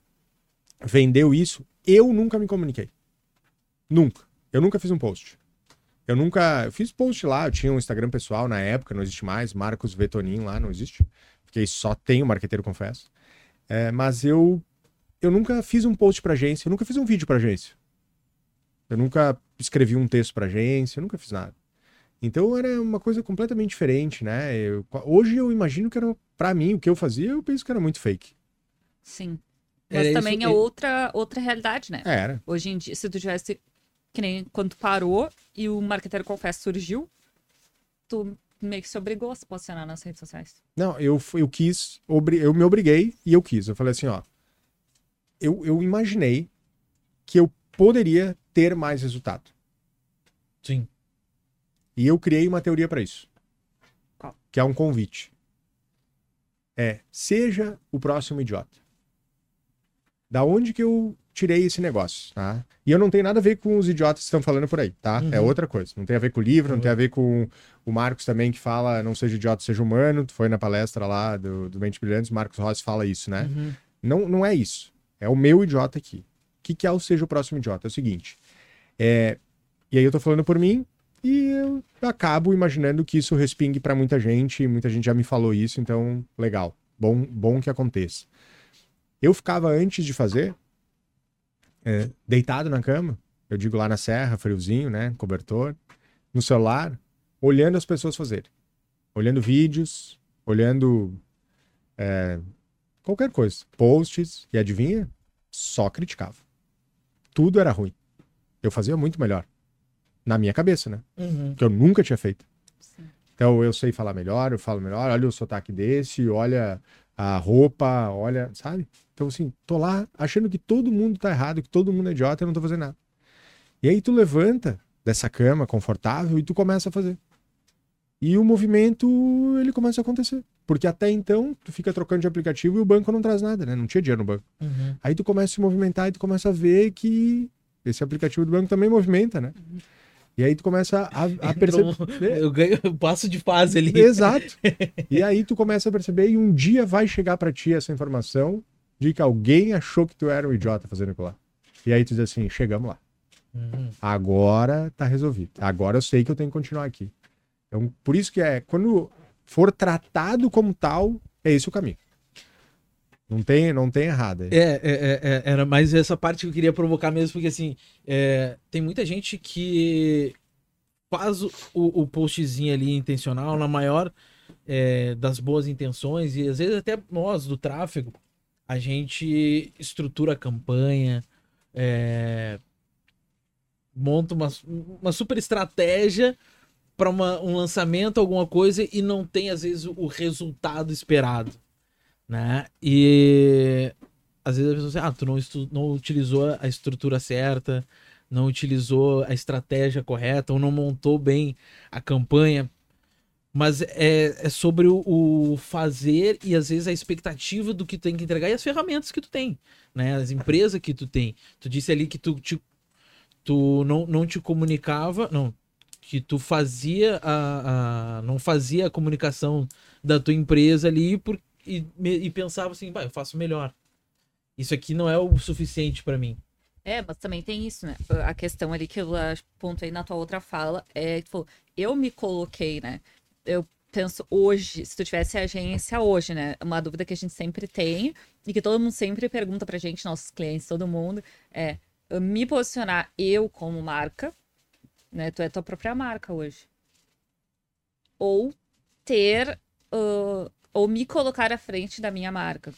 vendeu isso, eu nunca me comuniquei. Nunca. Eu nunca fiz um post. Eu nunca. Eu fiz post lá, eu tinha um Instagram pessoal na época, não existe mais. Marcos Vetonin lá, não existe. Porque só tem o marqueteiro, confesso. É, mas eu. Eu nunca fiz um post pra agência, eu nunca fiz um vídeo pra agência. Eu nunca escrevi um texto pra agência, eu nunca fiz nada. Então era uma coisa completamente diferente, né? Eu, hoje eu imagino que era, pra mim, o que eu fazia, eu penso que era muito fake. Sim. Mas Era também isso... é outra, outra realidade, né? Era. Hoje em dia, se tu tivesse. Que nem quando tu parou e o Marqueteiro Confesso surgiu, tu meio que se obrigou a se posicionar nas redes sociais. Não, eu, eu quis, eu me obriguei e eu quis. Eu falei assim, ó. Eu, eu imaginei que eu poderia ter mais resultado. Sim. E eu criei uma teoria para isso. Qual? Que é um convite. É, seja o próximo idiota da onde que eu tirei esse negócio, tá? E eu não tenho nada a ver com os idiotas que estão falando por aí, tá? É uhum. É outra coisa. Não tem a ver com o livro, uhum. não tem a ver com o Marcos também que fala não seja idiota, seja humano. Tu foi na palestra lá do, do Mente Brilhantes, Marcos Rossi fala isso, né? Uhum. Não, não é isso. É o meu idiota aqui. O que, que é o seja o próximo idiota? É o seguinte. É... E aí eu tô falando por mim e eu acabo imaginando que isso respingue para muita gente. Muita gente já me falou isso, então legal. Bom, bom que aconteça. Eu ficava antes de fazer, é, deitado na cama, eu digo lá na serra, friozinho, né? Cobertor, no celular, olhando as pessoas fazerem. Olhando vídeos, olhando é, qualquer coisa. Posts, e adivinha? Só criticava. Tudo era ruim. Eu fazia muito melhor. Na minha cabeça, né? Uhum. Que eu nunca tinha feito. Sim. Então eu sei falar melhor, eu falo melhor, olha o sotaque desse, olha a roupa, olha, sabe? Então, assim, tô lá achando que todo mundo tá errado, que todo mundo é idiota e não tô fazendo nada. E aí tu levanta dessa cama confortável e tu começa a fazer. E o movimento, ele começa a acontecer. Porque até então, tu fica trocando de aplicativo e o banco não traz nada, né? Não tinha dinheiro no banco. Uhum. Aí tu começa a se movimentar e tu começa a ver que esse aplicativo do banco também movimenta, né? Uhum. E aí tu começa a, a perceber. um- Eu ganho eu passo de fase ali. Exato. E aí tu começa a perceber e um dia vai chegar pra ti essa informação de que alguém achou que tu era um idiota fazendo aquilo lá. E aí tu diz assim, chegamos lá. Uhum. Agora tá resolvido. Agora eu sei que eu tenho que continuar aqui. Então, por isso que é, quando for tratado como tal, é esse o caminho. Não tem, não tem errado. É, é, é, é, era mais essa parte que eu queria provocar mesmo, porque assim, é, tem muita gente que faz o, o postzinho ali intencional na maior é, das boas intenções, e às vezes até nós do tráfego, a gente estrutura a campanha, é, monta uma, uma super estratégia para um lançamento, alguma coisa, e não tem às vezes o resultado esperado né? E às vezes a pessoa diz, ah, tu não, não utilizou a estrutura certa, não utilizou a estratégia correta, ou não montou bem a campanha. Mas é, é sobre o, o fazer e às vezes a expectativa do que tu tem que entregar e as ferramentas que tu tem, né? As empresas que tu tem. Tu disse ali que tu, te, tu não, não te comunicava, não, que tu fazia a, a- não fazia a comunicação da tua empresa ali por, e, e pensava assim, vai, eu faço melhor. Isso aqui não é o suficiente pra mim. É, mas também tem isso, né? A questão ali que eu pontuei na tua outra fala é, tipo, eu me coloquei, né? Eu penso hoje, se tu tivesse agência hoje, né? Uma dúvida que a gente sempre tem e que todo mundo sempre pergunta pra gente, nossos clientes, todo mundo, é me posicionar eu como marca, né? Tu é tua própria marca hoje. Ou ter, ah, ou me colocar à frente da minha marca.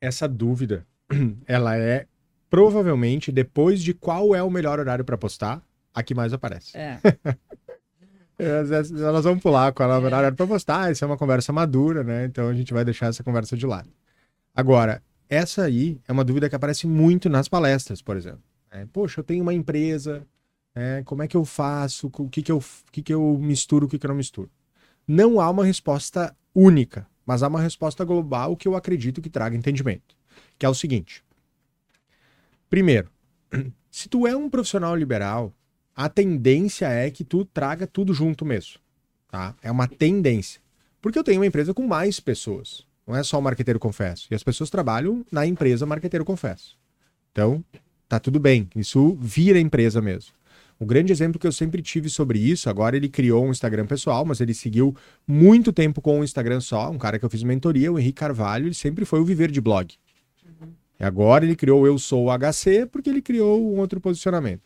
Essa dúvida, ela é provavelmente depois de qual é o melhor horário para postar, a que mais aparece. É. É, Nós vamos pular qual é o melhor horário para postar, isso é uma conversa madura, né? Então a gente vai deixar essa conversa de lado. Agora, essa aí é uma dúvida que aparece muito nas palestras, por exemplo. É, Poxa, eu tenho uma empresa, é, como é que eu faço? O que, que, eu, o que, que eu misturo, o que, que eu não misturo? Não há uma resposta única, mas há uma resposta global que eu acredito que traga entendimento. Que é o seguinte. Primeiro, se tu é um profissional liberal, a tendência é que tu traga tudo junto mesmo, tá? É uma tendência. Porque eu tenho uma empresa com mais pessoas. Não é só o marqueteiro confesso. E as pessoas trabalham na empresa marqueteiro confesso. Então, tá tudo bem. Isso vira empresa mesmo. O grande exemplo que eu sempre tive sobre isso, agora ele criou um Instagram pessoal, mas ele seguiu muito tempo com um Instagram só, um cara que eu fiz mentoria, o Henrique Carvalho, ele sempre foi o viver de blog. E agora ele criou o Eu Sou o HC porque ele criou um outro posicionamento.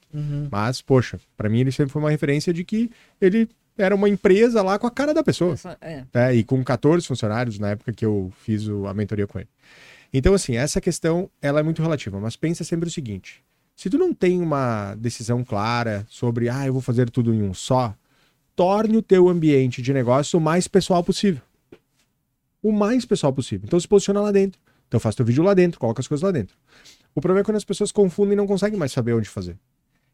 Mas, poxa, pra mim ele sempre foi uma referência de que ele era uma empresa lá com a cara da pessoa. É. né? E com 14 funcionários na época que eu fiz o- a mentoria com ele. Então, assim, essa questão ela é muito relativa, mas pensa sempre o seguinte: se tu não tem uma decisão clara sobre, ah, eu vou fazer tudo em um só, torne o teu ambiente de negócio o mais pessoal possível. O mais pessoal possível. Então se posiciona lá dentro. Então faz teu vídeo lá dentro, coloca as coisas lá dentro. O problema é quando as pessoas confundem e não conseguem mais saber onde fazer.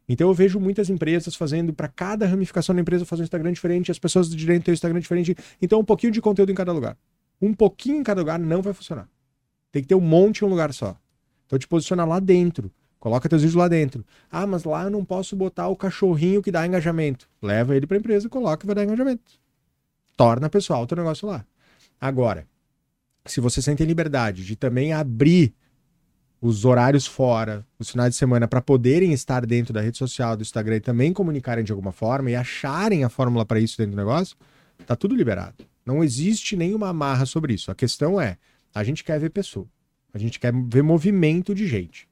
Então eu vejo muitas empresas fazendo para cada ramificação da empresa fazer um Instagram diferente, as pessoas do direito têm um Instagram diferente. Então um pouquinho de conteúdo em cada lugar. Um pouquinho em cada lugar não vai funcionar. Tem que ter um monte em um lugar só. Então te posiciona lá dentro. Coloca teus vídeos lá dentro. Ah, mas lá eu não posso botar o cachorrinho que dá engajamento. Leva ele para a empresa, coloca e vai dar engajamento. Torna pessoal o teu negócio lá. Agora, se você sente liberdade de também abrir os horários fora, os finais de semana, para poderem estar dentro da rede social, do Instagram e também comunicarem de alguma forma e acharem a fórmula para isso dentro do negócio, tá tudo liberado. Não existe nenhuma amarra sobre isso. A questão é, a gente quer ver pessoa. A gente quer ver movimento de gente.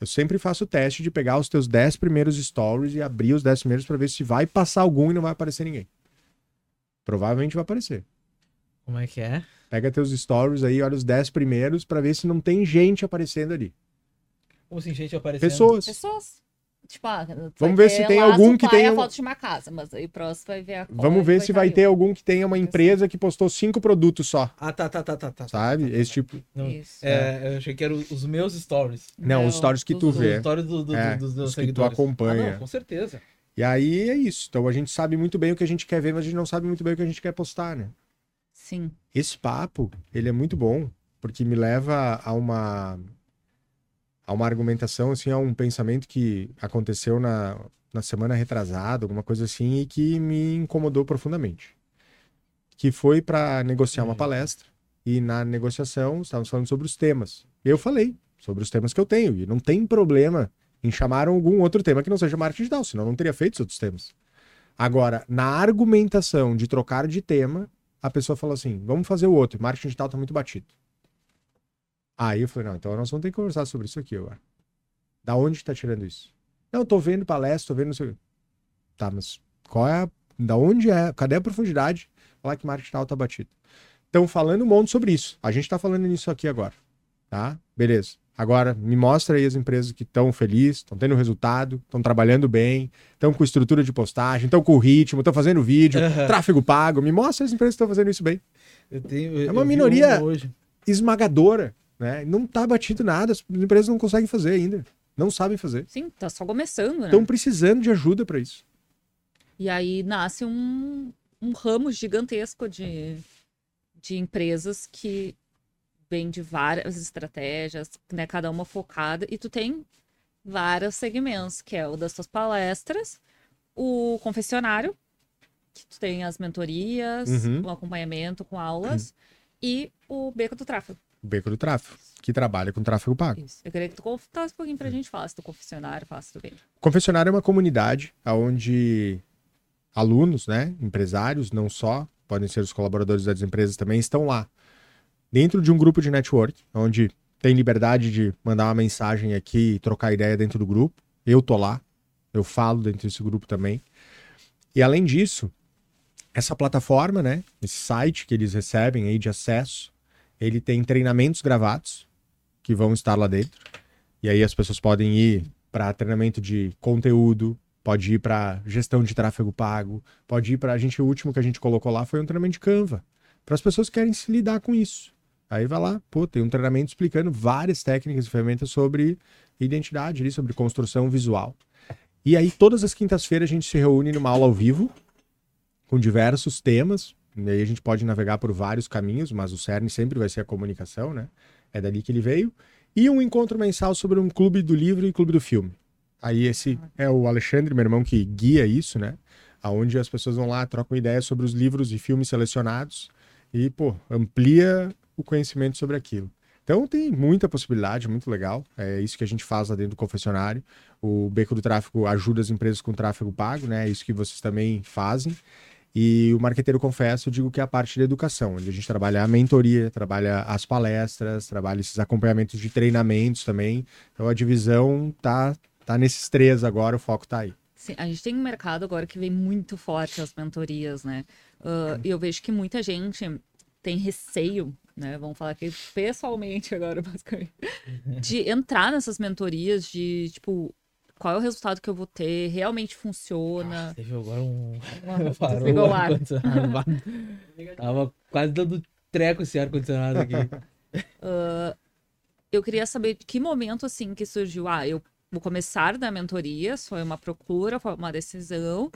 Eu sempre faço o teste de pegar os teus 10 primeiros stories e abrir os 10 primeiros para ver se vai passar algum e não vai aparecer ninguém. Provavelmente vai aparecer. Como é que é? Pega teus stories aí, olha os 10 primeiros para ver se não tem gente aparecendo ali. Como assim, gente aparecendo? Pessoas. Pessoas. Tipo, ah, Vamos ver se tem algum que tenha a um- foto de uma casa, mas aí o próximo vai ver a Vamos ver se vai ter algum que tenha uma empresa que postou cinco produtos só, Ah, tá, tá, tá, tá, tá. sabe? Tá, tá, Esse tá. tipo. Não, Isso. é, eu achei que eram os meus stories. Não, Não, os stories que Os- tu os vê. stories do, do- É, dos meus os que tu seguidores. acompanha. Ah, não, com certeza. E aí é isso. Então a gente sabe muito bem o que a gente quer ver, mas a gente não sabe muito bem o que a gente quer postar, né? Sim. Esse papo, ele é muito bom, porque me leva a uma a uma argumentação, assim, a um pensamento que aconteceu na na semana retrasada, alguma coisa assim, e que me incomodou profundamente. Que foi para negociar uma Uhum. palestra, e na negociação estávamos falando sobre os temas. Eu falei sobre os temas que eu tenho, e não tem problema em chamar algum outro tema que não seja marketing digital, senão eu não teria feito os outros temas. Agora, na argumentação de trocar de tema, a pessoa falou assim: vamos fazer o outro, marketing digital tá muito batido. Aí eu falei: não, então nós vamos ter que conversar sobre isso aqui agora. Da onde tá tirando isso? Não, eu tô vendo palestra, tô vendo. não sei. Tá, mas qual é a. Da onde é? Cadê a profundidade? Falar que marketing tá batido. Estão falando um monte sobre isso. A gente tá falando nisso aqui agora. Tá? Beleza. Agora, me mostra aí as empresas que estão felizes, estão tendo resultado, estão trabalhando bem, estão com estrutura de postagem, estão com ritmo, estão fazendo vídeo, Aham. tráfego pago. Me mostra as empresas que estão fazendo isso bem. Eu tenho, É uma minoria- hoje. Esmagadora, né? Não tá batido nada, as empresas não conseguem fazer ainda. Não sabem fazer. Sim, tá só começando, né? Estão precisando de ajuda para isso. E aí nasce um, um ramo gigantesco de, de empresas que vem de várias estratégias, né? Cada uma focada, e tu tem vários segmentos, que é o das tuas palestras, o confessionário, que tu tem as mentorias, Uhum. o acompanhamento com aulas, e o beco do tráfego. O Beco do Tráfego, que trabalha com tráfego pago. Isso. Eu queria que tu contasse um pouquinho pra gente, falasse do confessionário, falasse do beco. O confessionário é uma comunidade onde alunos, né, empresários, não só, podem ser os colaboradores das empresas também, estão lá. Dentro de um grupo de network, onde tem liberdade de mandar uma mensagem aqui e trocar ideia dentro do grupo. Eu tô lá, eu falo dentro desse grupo também. E além disso, essa plataforma, né, esse site que eles recebem aí de acesso, ele tem treinamentos gravados que vão estar lá dentro. E aí as pessoas podem ir para treinamento de conteúdo, pode ir para gestão de tráfego pago, pode ir para a gente o último que a gente colocou lá foi um treinamento de Canva, para as pessoas que querem se lidar com isso. Aí vai lá, pô, tem um treinamento explicando várias técnicas e ferramentas sobre identidade, ali, sobre construção visual. E aí todas as quintas-feiras a gente se reúne numa aula ao vivo com diversos temas. E aí a gente pode navegar por vários caminhos, mas o cerne sempre vai ser a comunicação, né? É dali que ele veio. E um encontro mensal sobre um clube do livro e clube do filme. Aí esse é o Alexandre, meu irmão, que guia isso, né? Aonde as pessoas vão lá, trocam ideias sobre os livros e filmes selecionados e, pô, amplia o conhecimento sobre aquilo. Então tem muita possibilidade, muito legal. É isso que a gente faz lá dentro do confessionário. O Beco do Tráfego ajuda as empresas com tráfego pago, né? É isso que vocês também fazem. E o Marqueteiro Confesso, eu digo que é a parte da educação, onde a gente trabalha a mentoria, trabalha as palestras, trabalha esses acompanhamentos de treinamentos também. Então a divisão tá, tá nesses três agora, o foco tá aí. Sim, a gente tem um mercado agora que vem muito forte as mentorias, né? Ah, E eu vejo que muita gente tem receio, né? Vamos falar aqui pessoalmente agora, basicamente, de entrar nessas mentorias, de tipo, qual é o resultado que eu vou ter? Realmente funciona? Teve agora um. Desligou o ar. Tava quase dando treco esse ar-condicionado aqui. Eu queria saber de que momento assim que surgiu. Ah, eu vou começar da mentoria, foi uma procura, foi uma decisão.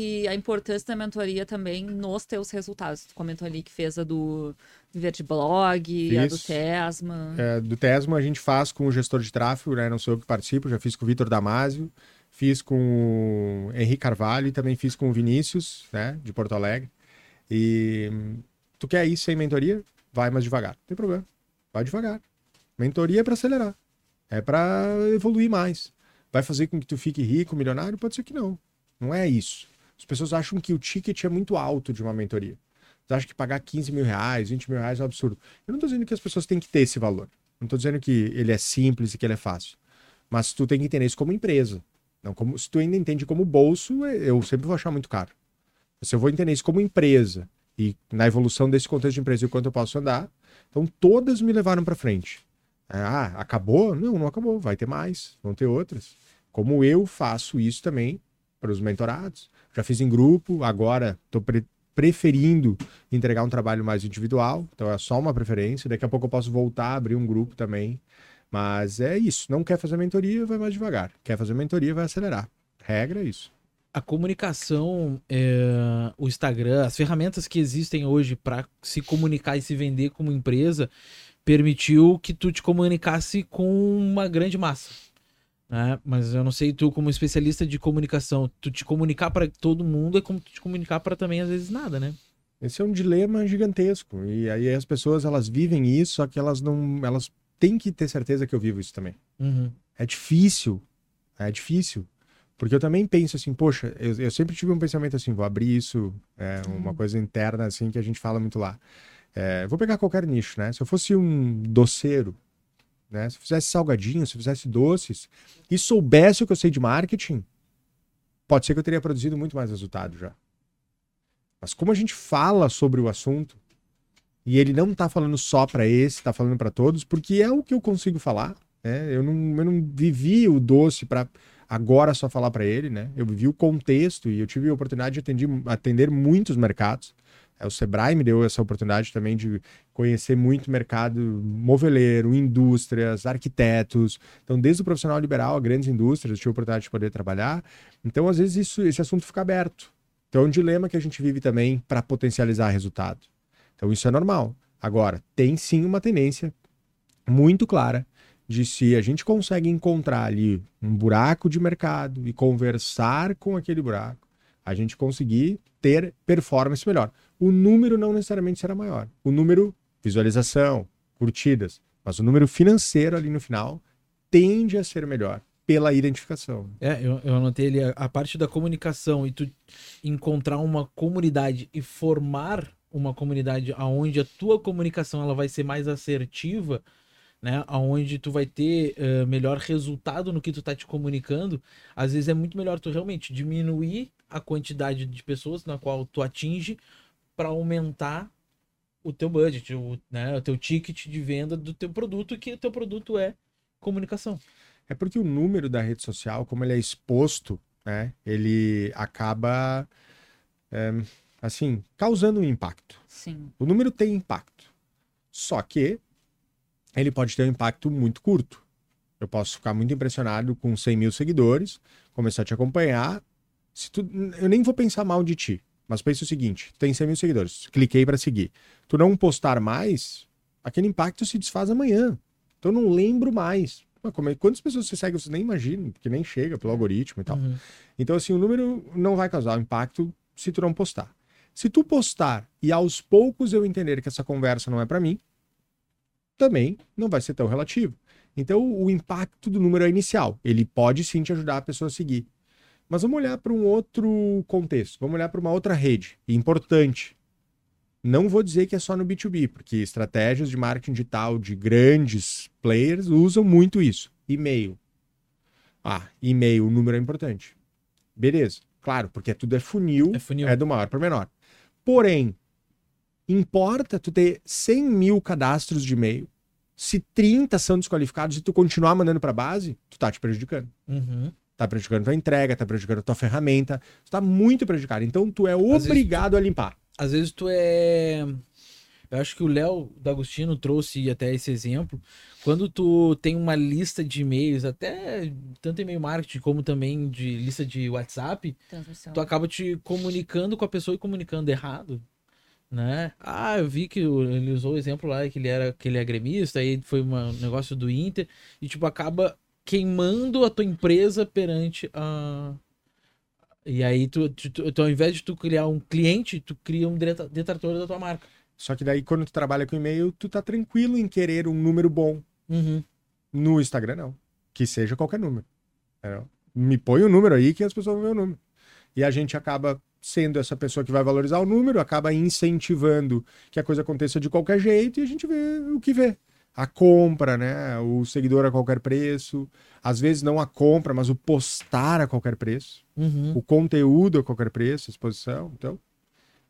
E a importância da mentoria também nos teus resultados. Tu comentou ali que fez a do Viver de Blog, a do. Tesma. É, do Tesmo a gente faz com o gestor de tráfego, né? Não sou eu que participo, já fiz com o Vitor Damasio, fiz com o Henrique Carvalho e também fiz com o Vinícius, né? De Porto Alegre. E tu quer ir sem mentoria? Vai mais devagar. Não tem problema. Vai devagar. Mentoria é para acelerar. É para evoluir mais. Vai fazer com que tu fique rico, milionário? Pode ser que não. Não é isso. As pessoas acham que o ticket é muito alto de uma mentoria. Elas acham que pagar 15 mil reais, 20 mil reais é um absurdo. Eu não tô dizendo que as pessoas têm que ter esse valor. Não tô dizendo que ele é simples e que ele é fácil. Mas tu tem que entender isso como empresa. Não como, se tu ainda entende como bolso, eu sempre vou achar muito caro. Se eu vou entender isso como empresa e na evolução desse contexto de empresa e o quanto eu posso andar, então todas me levaram para frente. Ah, acabou? Não, não acabou. Vai ter mais, vão ter outras. Como eu faço isso também para os mentorados. Já fiz em grupo, agora estou preferindo entregar um trabalho mais individual, então é só uma preferência. Daqui a pouco eu posso voltar a abrir um grupo também. Mas é isso. Não quer fazer mentoria, vai mais devagar. Quer fazer mentoria, vai acelerar. Regra é isso. A comunicação, é, o Instagram, as ferramentas que existem hoje para se comunicar e se vender como empresa permitiu que tu te comunicasse com uma grande massa. Né? Mas eu não sei, tu como especialista de comunicação, tu te comunicar para todo mundo é como tu te comunicar para também às vezes nada, né? Esse é um dilema gigantesco. E aí as pessoas elas vivem isso, só que elas não, elas têm que ter certeza que eu vivo isso também. Uhum. É difícil, é difícil. Porque eu também penso assim, poxa, eu, eu sempre tive um pensamento assim, vou abrir isso, é, uma coisa interna assim que a gente fala muito lá. É, vou pegar qualquer nicho, né? Se eu fosse um doceiro, né? Se eu fizesse salgadinho, se eu fizesse doces e soubesse o que eu sei de marketing, pode ser que eu teria produzido muito mais resultado já. Mas como a gente fala sobre o assunto e ele não tá falando só para esse, tá falando para todos, porque é o que eu consigo falar, né? Eu não, eu não vivi o doce para agora só falar para ele, né? Eu vivi o contexto e eu tive a oportunidade de atender, atender muitos mercados. É, o Sebrae me deu essa oportunidade também de conhecer muito mercado moveleiro, indústrias, arquitetos. Então, desde o profissional liberal a grandes indústrias, eu tive a oportunidade de poder trabalhar. Então, às vezes, isso, esse assunto fica aberto. Então, é um dilema que a gente vive também para potencializar resultado. Então, isso é normal. Agora, tem sim uma tendência muito clara de se a gente consegue encontrar ali um buraco de mercado e conversar com aquele buraco, a gente conseguir ter performance melhor. O número não necessariamente será maior. O número, visualização, curtidas, mas o número financeiro ali no final tende a ser melhor pela identificação. É, eu, eu anotei ali a, a parte da comunicação e tu encontrar uma comunidade e formar uma comunidade aonde a tua comunicação ela vai ser mais assertiva, né, aonde tu vai ter uh, melhor resultado no que tu tá te comunicando, às vezes é muito melhor tu realmente diminuir a quantidade de pessoas na qual tu atinge para aumentar o teu budget, o, né, o teu ticket de venda do teu produto, que o teu produto é comunicação. É porque o número da rede social, como ele é exposto, né, ele acaba, é, assim, causando um impacto. Sim. O número tem impacto. Só que ele pode ter um impacto muito curto. Eu posso ficar muito impressionado com 100 mil seguidores, começar a te acompanhar. Se tu, eu nem vou pensar mal de ti, mas pense o seguinte: tem 100 mil seguidores, cliquei para seguir. Tu não postar mais, aquele impacto se desfaz amanhã. Então não lembro mais. Como é, quantas pessoas você segue, você nem imagina, porque nem chega pelo algoritmo e tal. Uhum. Então, assim, o número não vai causar impacto se tu não postar. Se tu postar e aos poucos eu entender que essa conversa não é para mim, também não vai ser tão relativo. Então, o impacto do número é inicial. Ele pode sim te ajudar a pessoa a seguir. Mas vamos olhar para um outro contexto. Vamos olhar para uma outra rede importante. Não vou dizer que é só no B2B, porque estratégias de marketing digital de grandes players usam muito isso. E-mail. Ah, e-mail, o número é importante. Beleza. Claro, porque tudo é funil, É funil. é do maior para menor. Porém, importa tu ter 100 mil cadastros de e-mail, se 30 são desqualificados e tu continuar mandando para base, tu tá te prejudicando. Uhum. Tá prejudicando tua entrega, tá prejudicando tua ferramenta, tu tá muito prejudicado. Então tu é vezes tu- obrigado a limpar. Às vezes tu é. Eu acho que o Léo D'Agostino trouxe até esse exemplo. Quando tu tem uma lista de e-mails, até tanto e-mail marketing como também de lista de WhatsApp, Transmissão. tu acaba te comunicando com a pessoa e comunicando errado, né? Ah, eu vi que ele usou o exemplo lá que ele era que ele é gremista, aí foi uma- um negócio do Inter e tipo acaba queimando a tua empresa perante a e aí tu, tu, tu, tu, ao invés de tu criar um cliente, tu cria um detra- detrator da tua marca. Só que daí quando tu trabalha com e-mail, tu tá tranquilo em querer um número bom. Uhum. No Instagram não. Que seja qualquer número. Me põe o número aí que as pessoas vão ver o número. E a gente acaba sendo essa pessoa que vai valorizar o número, acaba incentivando que a coisa aconteça de qualquer jeito e a gente vê o que vê. A compra, né? O seguidor a qualquer preço. Às vezes não a compra, mas o postar a qualquer preço. Uhum. O conteúdo a qualquer preço, exposição. Então,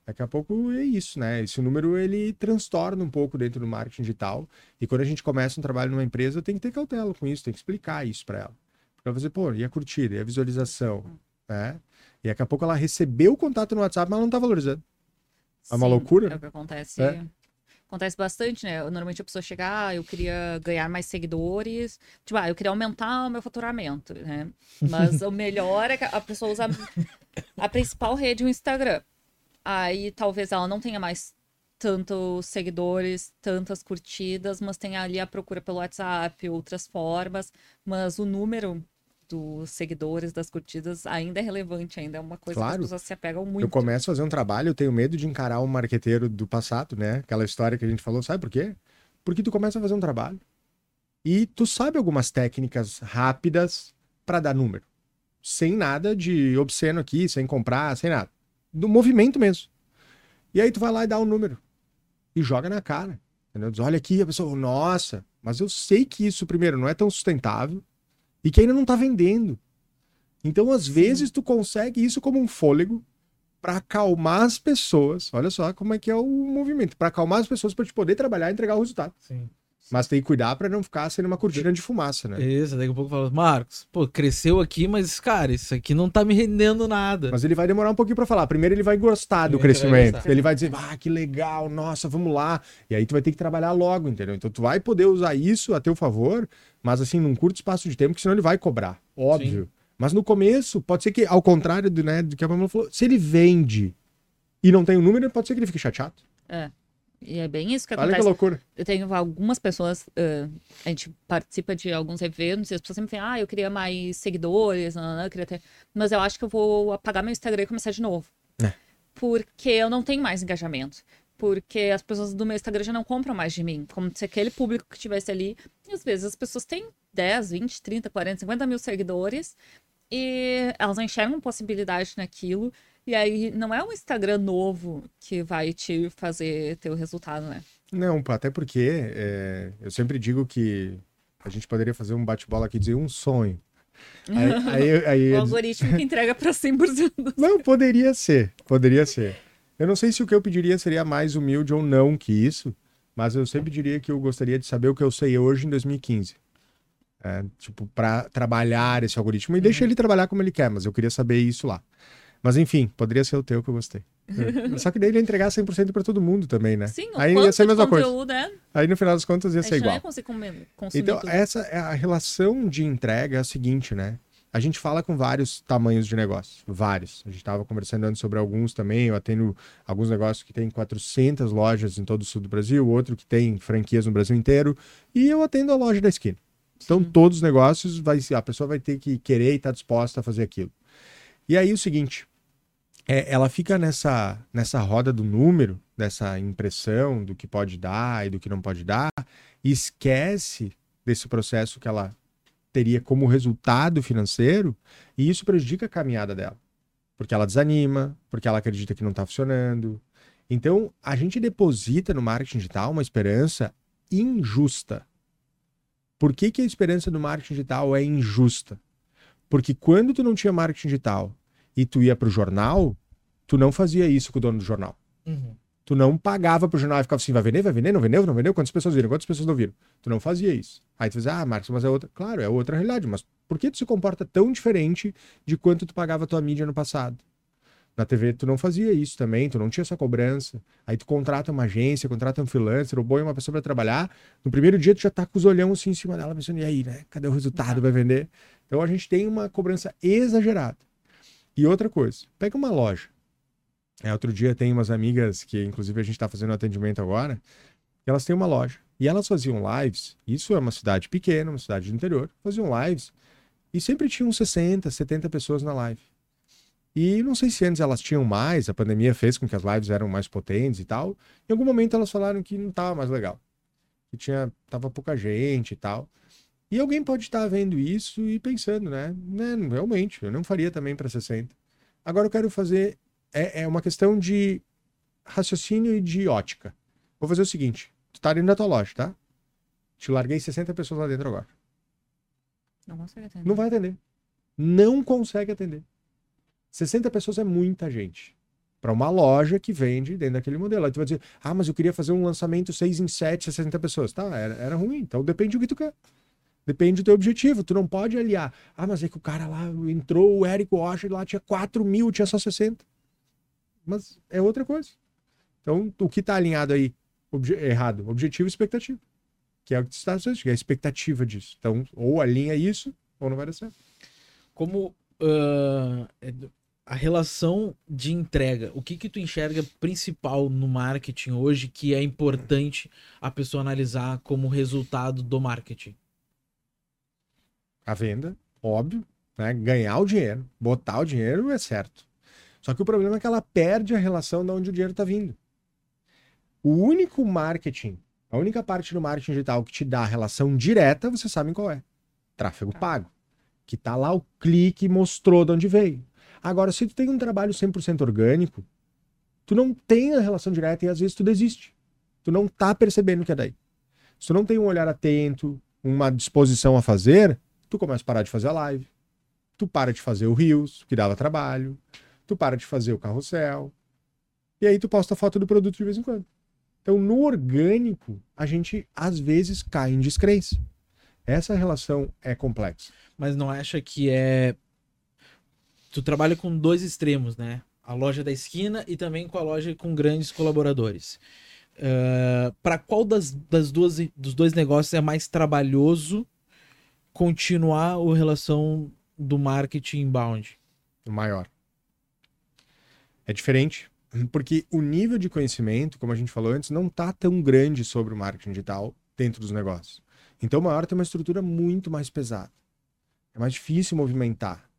daqui a pouco é isso, né? Esse número ele transtorna um pouco dentro do marketing digital. E quando a gente começa um trabalho numa empresa, tem que ter cautela com isso, tem que explicar isso para ela. Porque ela vai dizer, pô, e a curtida, e a visualização, né? E daqui a pouco ela recebeu o contato no WhatsApp, mas ela não tá valorizando. É uma Sim, loucura, É o que acontece. É. Acontece bastante, né? Normalmente a pessoa chega, ah, eu queria ganhar mais seguidores. Tipo, ah, eu queria aumentar o meu faturamento, né? Mas o melhor é que a pessoa usa a principal rede, o Instagram. Aí talvez ela não tenha mais tantos seguidores, tantas curtidas, mas tenha ali a procura pelo WhatsApp, outras formas. Mas o número dos seguidores, das curtidas, ainda é relevante, ainda é uma coisa que Claro. as pessoas se apegam muito. Eu começo a fazer um trabalho, eu tenho medo de encarar um marqueteiro do passado, né? Aquela história que a gente falou, sabe por quê? Porque tu começa a fazer um trabalho e tu sabe algumas técnicas rápidas para dar número. Sem nada de obsceno aqui, sem comprar, sem nada. Do movimento mesmo. E aí tu vai lá e dá o número. E joga na cara. Entendeu? Diz, olha aqui, a pessoa, nossa, mas eu sei que isso, primeiro, não é tão sustentável e que ainda não tá vendendo. Então, às vezes, tu consegue isso como um fôlego para acalmar as pessoas. Olha só como é que é o movimento. Para acalmar as pessoas para te poder trabalhar e entregar o resultado. Sim. Mas tem que cuidar para não ficar sendo uma cortina de fumaça, né? Isso, daqui a pouco fala, Marcos, pô, cresceu aqui, mas, cara, isso aqui não tá me rendendo nada. Mas ele vai demorar um pouquinho para falar. Primeiro ele vai gostar do ele crescimento. gostar. Ele vai dizer, ah, que legal, nossa, vamos lá. E aí tu vai ter que trabalhar logo, entendeu? Então tu vai poder usar isso a teu favor, mas assim, num curto espaço de tempo, que senão ele vai cobrar. Óbvio. Mas no começo, pode ser que, ao contrário do, né, do que a Pamela falou, se ele vende e não tem o número, pode ser que ele fique chateado. É. E é bem isso que Olha acontece. que loucura. Eu tenho algumas pessoas, ah, a gente participa de alguns eventos e as pessoas sempre falam, ah, eu queria mais seguidores, não, não, eu queria ter... mas eu acho que eu vou apagar meu Instagram e começar de novo. É. Porque eu não tenho mais engajamento. Porque as pessoas do meu Instagram já não compram mais de mim. Como se aquele público que tivesse ali. E às vezes as pessoas têm 10, 20, 30, 40, 50 mil seguidores e elas não enxergam possibilidade naquilo. E aí não é um Instagram novo que vai te fazer ter o resultado, né? Não, até porque é, eu sempre digo que a gente poderia fazer um bate-bola aqui e dizer um sonho. Aí, aí, aí- O algoritmo que entrega pra 100%. Não, poderia ser, poderia ser. Eu não sei se o que eu pediria seria mais humilde ou não que isso, mas eu sempre diria que eu gostaria de saber o que eu sei hoje em 2015. É, tipo, para trabalhar esse algoritmo e deixa ele trabalhar como ele quer, mas eu queria saber isso lá. Mas enfim, poderia ser o teu que eu gostei. É. Só que daí ele ia entregar 100% para todo mundo também, né? Sim, o Aí ia ser a mesma coisa. é, Aí no final das contas ia ser não igual. ia comer, Então, tudo. essa é a relação de entrega é a seguinte, né? A gente fala com vários tamanhos de negócio, vários. A gente estava conversando antes sobre alguns também. Eu atendo alguns negócios que tem 400 lojas em todo o sul do Brasil, outro que tem franquias no Brasil inteiro, e eu atendo a loja da esquina. Então, todos os negócios, vai, a pessoa vai ter que querer e estar disposta a fazer aquilo. E aí, o seguinte, é, ela fica nessa, nessa roda do número, dessa impressão do que pode dar e do que não pode dar, e esquece desse processo que ela teria como resultado financeiro, e isso prejudica a caminhada dela. Porque ela desanima, porque ela acredita que não está funcionando. Então, a gente deposita no marketing digital uma esperança injusta. Por que, que a esperança do marketing digital é injusta? Porque quando tu não tinha marketing digital e tu ia para o jornal, tu não fazia isso com o dono do jornal. Uhum. Tu não pagava pro jornal e ficava assim, vai vender, vai vender, não vendeu, não vendeu, quantas pessoas viram, quantas pessoas não viram. Tu não fazia isso. Aí tu dizia, ah, Marcos, mas é outra. Claro, é outra realidade, mas por que tu se comporta tão diferente de quanto tu pagava a tua mídia no passado? Na TV tu não fazia isso também, tu não tinha essa cobrança. Aí tu contrata uma agência, contrata um freelancer, ou põe uma pessoa para trabalhar. No primeiro dia tu já tá com os olhão assim em cima dela, pensando, e aí, né? Cadê o resultado? Vai vender? Então a gente tem uma cobrança exagerada. E outra coisa, pega uma loja. É, outro dia tem umas amigas que, inclusive, a gente está fazendo atendimento agora, elas têm uma loja. E elas faziam lives, isso é uma cidade pequena, uma cidade do interior, faziam lives, e sempre tinham 60, 70 pessoas na live. E não sei se antes elas tinham mais, a pandemia fez com que as lives eram mais potentes e tal. Em algum momento elas falaram que não estava mais legal. Que tinha, tava pouca gente e tal. E alguém pode estar vendo isso e pensando, né? né realmente, eu não faria também para 60. Agora eu quero fazer é, é uma questão de raciocínio e de ótica. Vou fazer o seguinte: tu tá dentro da tua loja, tá? Te larguei 60 pessoas lá dentro agora. Não consegue atender. Não vai atender. Não consegue atender. 60 pessoas é muita gente. Para uma loja que vende dentro daquele modelo. Aí tu vai dizer, ah, mas eu queria fazer um lançamento 6 em 7, 60 pessoas. Tá, era, era ruim. Então depende do que tu quer. Depende do teu objetivo. Tu não pode aliar. Ah, mas é que o cara lá entrou, o Érico Rocha, lá tinha 4 mil, tinha só 60 mas é outra coisa. Então, o que está alinhado aí? Obje errado. Objetivo e expectativa. Que é o que está que é a expectativa disso. Então, ou alinha isso, ou não vai dar certo. Como do- a relação de entrega, o que que tu enxerga principal no marketing hoje que é importante a pessoa analisar como resultado do marketing? A venda, óbvio. né? Ganhar o dinheiro, botar o dinheiro é certo. Só que o problema é que ela perde a relação de onde o dinheiro está vindo. O único marketing, a única parte do marketing digital que te dá a relação direta, vocês sabem qual é? Tráfego pago. Que tá lá o clique mostrou de onde veio. Agora, se tu tem um trabalho 100% orgânico, tu não tem a relação direta e às vezes tu desiste. Tu não tá percebendo que é daí. Se tu não tem um olhar atento, uma disposição a fazer, tu começa a parar de fazer a live. Tu para de fazer o Rios, que dava trabalho. Tu para de fazer o carrossel. E aí tu posta foto do produto de vez em quando. Então, no orgânico, a gente às vezes cai em descrença. Essa relação é complexa. Mas não acha que é. Tu trabalha com dois extremos, né? A loja da esquina e também com a loja com grandes colaboradores. Uh, para qual das, das duas dos dois negócios é mais trabalhoso continuar a relação do marketing inbound? Maior. É diferente, porque o nível de conhecimento, como a gente falou antes, não está tão grande sobre o marketing digital dentro dos negócios. Então o maior tem uma estrutura muito mais pesada. É mais difícil movimentar.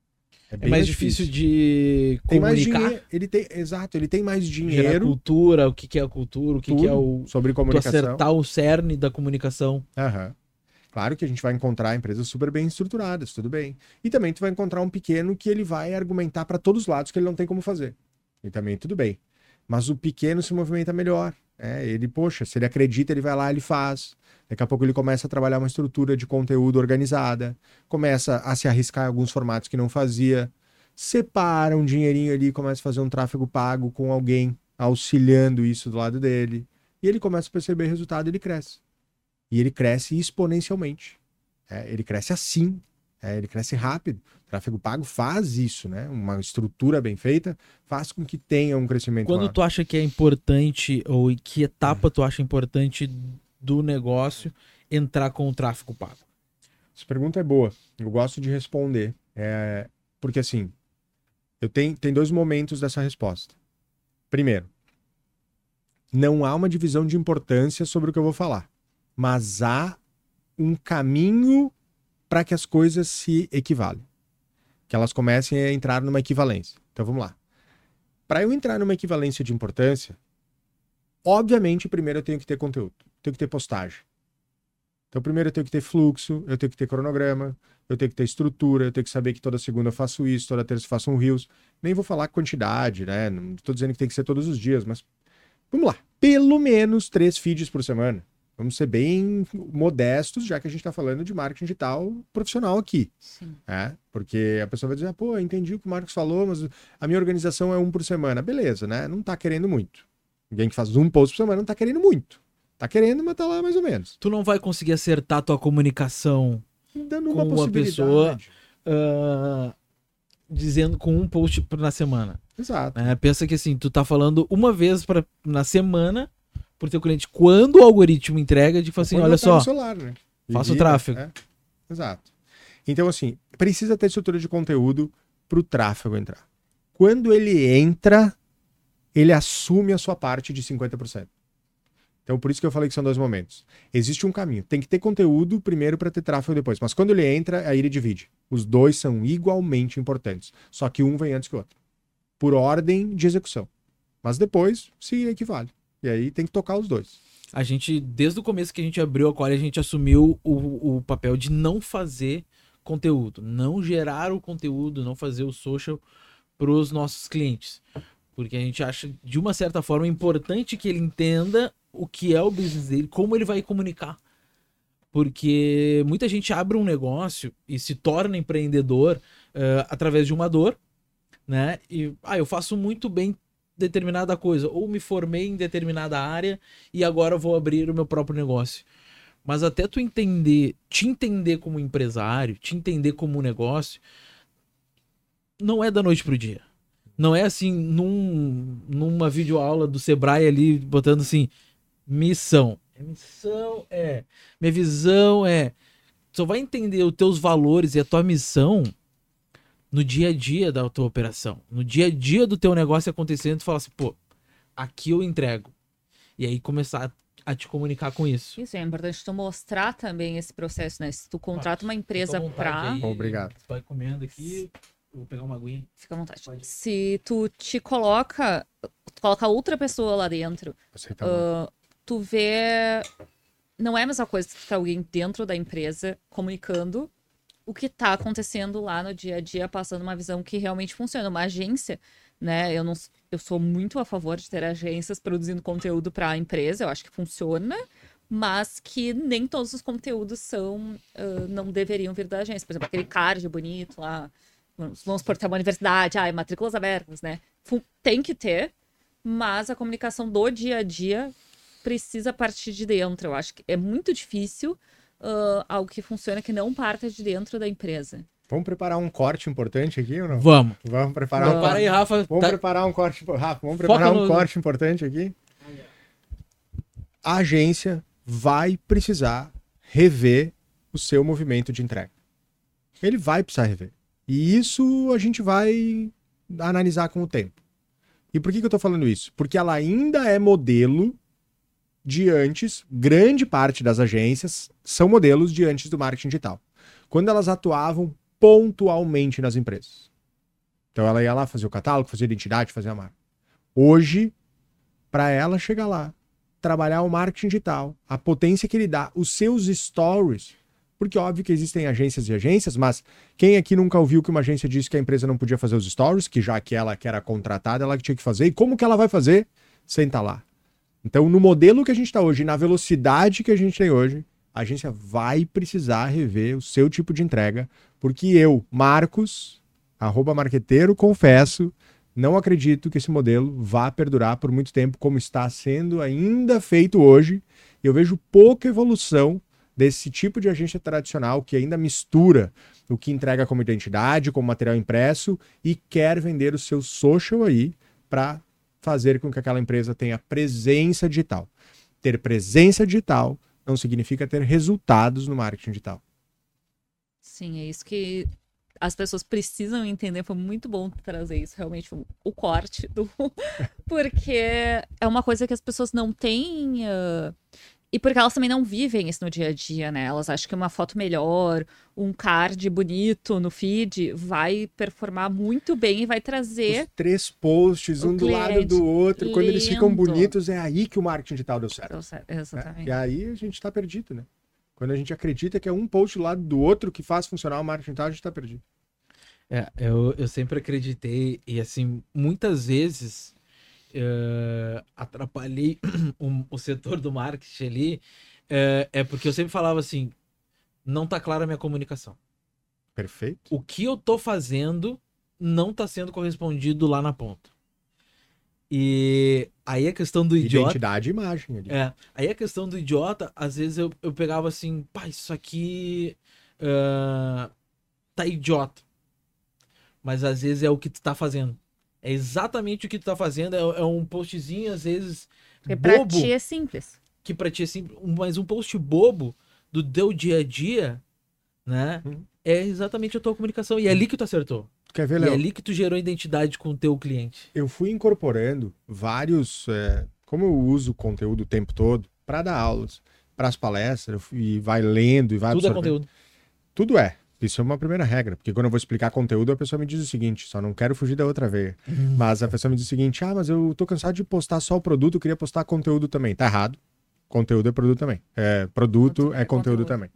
É, é mais difícil, difícil de tem comunicar. Mais ele tem, exato, ele tem mais dinheiro. Gerar cultura, o que, que é a cultura, o que, que é o. Sobre comunicação. acertar o cerne da comunicação. Aham. Claro que a gente vai encontrar empresas super bem estruturadas, tudo bem. E também tu vai encontrar um pequeno que ele vai argumentar para todos os lados que ele não tem como fazer. E também tudo bem. Mas o pequeno se movimenta melhor. É, ele, poxa, se ele acredita, ele vai lá, ele faz. Daqui a pouco ele começa a trabalhar uma estrutura de conteúdo organizada, começa a se arriscar em alguns formatos que não fazia, separa um dinheirinho ali, começa a fazer um tráfego pago com alguém auxiliando isso do lado dele, e ele começa a perceber resultado e ele cresce. E ele cresce exponencialmente. É, ele cresce assim, é, ele cresce rápido. O tráfego pago faz isso, né? Uma estrutura bem feita faz com que tenha um crescimento. Quando maior. tu acha que é importante, ou em que etapa tu acha importante do negócio entrar com o tráfego pago? Essa pergunta é boa. Eu gosto de responder. É, porque assim, eu tenho tem dois momentos dessa resposta. Primeiro, não há uma divisão de importância sobre o que eu vou falar, mas há um caminho para que as coisas se equivalem, que elas comecem a entrar numa equivalência. Então vamos lá. Para eu entrar numa equivalência de importância, obviamente primeiro eu tenho que ter conteúdo tenho que ter postagem. Então, primeiro eu tenho que ter fluxo, eu tenho que ter cronograma, eu tenho que ter estrutura, eu tenho que saber que toda segunda eu faço isso, toda terça eu faço um rios. Nem vou falar quantidade, né? Não estou dizendo que tem que ser todos os dias, mas vamos lá. Pelo menos três feeds por semana. Vamos ser bem modestos, já que a gente está falando de marketing digital profissional aqui. Sim. É? Porque a pessoa vai dizer, ah, pô, entendi o que o Marcos falou, mas a minha organização é um por semana. Beleza, né? Não está querendo muito. Alguém que faz um post por semana não está querendo muito. Tá querendo, mas tá lá mais ou menos. Tu não vai conseguir acertar tua comunicação Dando uma com uma pessoa uh, dizendo com um post na semana. Exato. É, pensa que assim, tu tá falando uma vez pra, na semana pro teu cliente. Quando o algoritmo entrega, de falar assim, olha só, celular, né? faça o tráfego. É. Exato. Então, assim, precisa ter estrutura de conteúdo pro tráfego entrar. Quando ele entra, ele assume a sua parte de 50%. Então, por isso que eu falei que são dois momentos. Existe um caminho. Tem que ter conteúdo primeiro para ter tráfego depois. Mas quando ele entra, aí ele divide. Os dois são igualmente importantes. Só que um vem antes que o outro. Por ordem de execução. Mas depois se equivale. E aí tem que tocar os dois. A gente, desde o começo que a gente abriu a Core, a gente assumiu o, o papel de não fazer conteúdo, não gerar o conteúdo, não fazer o social para os nossos clientes. Porque a gente acha, de uma certa forma, importante que ele entenda o que é o business dele, como ele vai comunicar. Porque muita gente abre um negócio e se torna empreendedor uh, através de uma dor, né? E, ah, eu faço muito bem determinada coisa, ou me formei em determinada área e agora vou abrir o meu próprio negócio. Mas até tu entender, te entender como empresário, te entender como negócio, não é da noite pro dia. Não é assim, num, numa videoaula do Sebrae ali, botando assim, missão. É missão é. Minha visão é. Só vai entender os teus valores e a tua missão no dia a dia da tua operação. No dia a dia do teu negócio acontecendo, tu fala assim, pô, aqui eu entrego. E aí começar a te comunicar com isso. Isso é importante tu mostrar também esse processo, né? Se tu contrata uma empresa aí, Obrigado. tu Vai comendo aqui. Eu vou pegar uma aguinha. Fica à vontade. Pode. Se tu te coloca, tu coloca outra pessoa lá dentro, tá ah, tu vê. Não é a mesma coisa que alguém dentro da empresa comunicando o que tá acontecendo lá no dia a dia, passando uma visão que realmente funciona. Uma agência, né? Eu, não, eu sou muito a favor de ter agências produzindo conteúdo para a empresa, eu acho que funciona. Mas que nem todos os conteúdos são, ah, não deveriam vir da agência. Por exemplo, aquele card bonito lá, vamos supor é uma universidade, ah, matrículas abertas, né? Tem que ter, mas a comunicação do dia a dia precisa partir de dentro. Eu acho que é muito difícil ah, algo que funciona que não parta de dentro da empresa. Vamos preparar um corte importante aqui ou não? Vamos. Vamos preparar Não, um para aí, Rafa. Vamos Tá- preparar um corte. Rafa, vamos Foca preparar um no- corte importante aqui. A agência vai precisar rever o seu movimento de entrega. Ele vai precisar rever. E isso a gente vai analisar com o tempo. E por que, que eu tô falando isso? Porque ela ainda é modelo de antes, grande parte das agências são modelos de antes do marketing digital. Quando elas atuavam pontualmente nas empresas. Então ela ia lá fazer o catálogo, fazer a identidade, fazer a marca. Hoje, para ela chegar lá, trabalhar o marketing digital, a potência que ele dá, os seus stories, porque óbvio que existem agências e agências, mas quem aqui nunca ouviu que uma agência disse que a empresa não podia fazer os stories, que já que ela que era contratada, ela tinha que fazer, e como que ela vai fazer sem estar lá? Então, no modelo que a gente está hoje, na velocidade que a gente tem hoje, a agência vai precisar rever o seu tipo de entrega, porque eu, Marcos, arroba marqueteiro, confesso, não acredito que esse modelo vá perdurar por muito tempo, como está sendo ainda feito hoje. Eu vejo pouca evolução desse tipo de agência tradicional que ainda mistura o que entrega como identidade, como material impresso e quer vender o seu social aí para fazer com que aquela empresa tenha presença digital. Ter presença digital não significa ter resultados no marketing digital. Sim, é isso que as pessoas precisam entender. Foi muito bom trazer isso, realmente, o, corte do. porque é uma coisa que as pessoas não têm. ah, E porque elas também não vivem isso no dia a dia, né? Elas acham que uma foto melhor, um card bonito no feed vai performar muito bem e vai trazer. Os três posts, um do lado do outro, quando eles ficam bonitos, é aí que o marketing digital deu certo. né? Exatamente. E aí a gente tá perdido, né? Quando a gente acredita que é um post do lado do outro que faz funcionar o marketing digital, a gente tá perdido. É, eu, eu sempre acreditei, e assim, muitas vezes eh, atrapalhei o, o setor do marketing ali, eh, é porque eu sempre falava assim, não tá clara a minha comunicação. Perfeito. O que eu tô fazendo não tá sendo correspondido lá na ponta. E aí a questão do idiota. Identidade e imagem ali. É, aí a questão do idiota, às vezes eu, eu pegava assim, pá, isso aqui ah, tá idiota. Mas às vezes é o que tu tá fazendo. É exatamente o que tu tá fazendo, é, é um postzinho, às vezes, Porque pra bobo, ti é simples. que pra ti é simples, mas um post bobo do teu dia a dia, né? Uhum. É exatamente a tua comunicação. E é ali que tu acertou. Quer ver, E é Léo? ali que tu gerou identidade com o teu cliente. eu fui incorporando vários. é, como eu uso conteúdo o tempo todo para dar aulas, para as palestras, e vai lendo e vai Tudo é absorvendo. conteúdo. Tudo é. Isso é uma primeira regra, porque quando eu vou explicar conteúdo, a pessoa me diz o seguinte: só não quero fugir da outra veia. Mas a pessoa me diz o seguinte: ah, mas eu tô cansado de postar só o produto, eu queria postar conteúdo também. Tá errado. Conteúdo é produto também. É, produto é conteúdo também.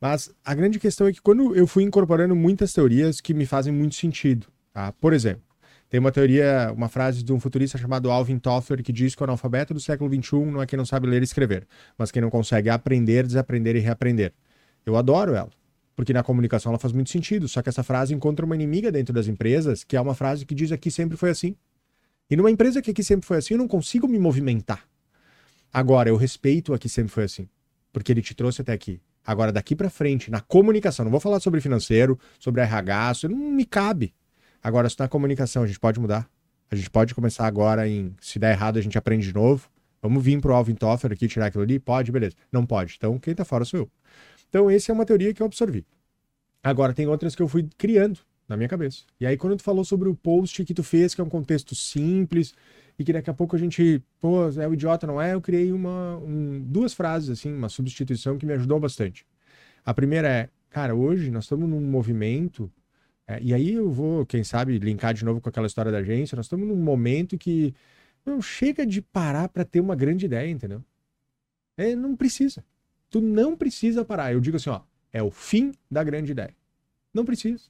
Mas a grande questão é que quando eu fui incorporando muitas teorias que me fazem muito sentido, tá? Por exemplo, tem uma teoria, uma frase de um futurista chamado Alvin Toffler que diz que o analfabeto do século XXI não é quem não sabe ler e escrever, mas quem não consegue aprender, desaprender e reaprender. Eu adoro ela, porque na comunicação ela faz muito sentido, só que essa frase encontra uma inimiga dentro das empresas, que é uma frase que diz aqui sempre foi assim. E numa empresa que aqui sempre foi assim, eu não consigo me movimentar. Agora, eu respeito aqui sempre foi assim, porque ele te trouxe até aqui. Agora, daqui pra frente, na comunicação, não vou falar sobre financeiro, sobre RH, isso não me cabe. Agora, se na comunicação a gente pode mudar. A gente pode começar agora em, se der errado, a gente aprende de novo. Vamos vir pro Alvin Toffler aqui, tirar aquilo ali? Pode, beleza. Não pode. Então, quem tá fora sou eu. Então, essa é uma teoria que eu absorvi. Agora, tem outras que eu fui criando na minha cabeça. E aí, quando tu falou sobre o post que tu fez, que é um contexto simples, e que daqui a pouco a gente, pô, é o idiota, não é? Eu criei uma, um, duas frases, assim, uma substituição que me ajudou bastante. A primeira é, cara, hoje nós estamos num movimento, é, e aí eu vou, quem sabe, linkar de novo com aquela história da agência, nós estamos num momento que não chega de parar para ter uma grande ideia, entendeu? É, não precisa. Tu não precisa parar. Eu digo assim, ó, é o fim da grande ideia. Não precisa.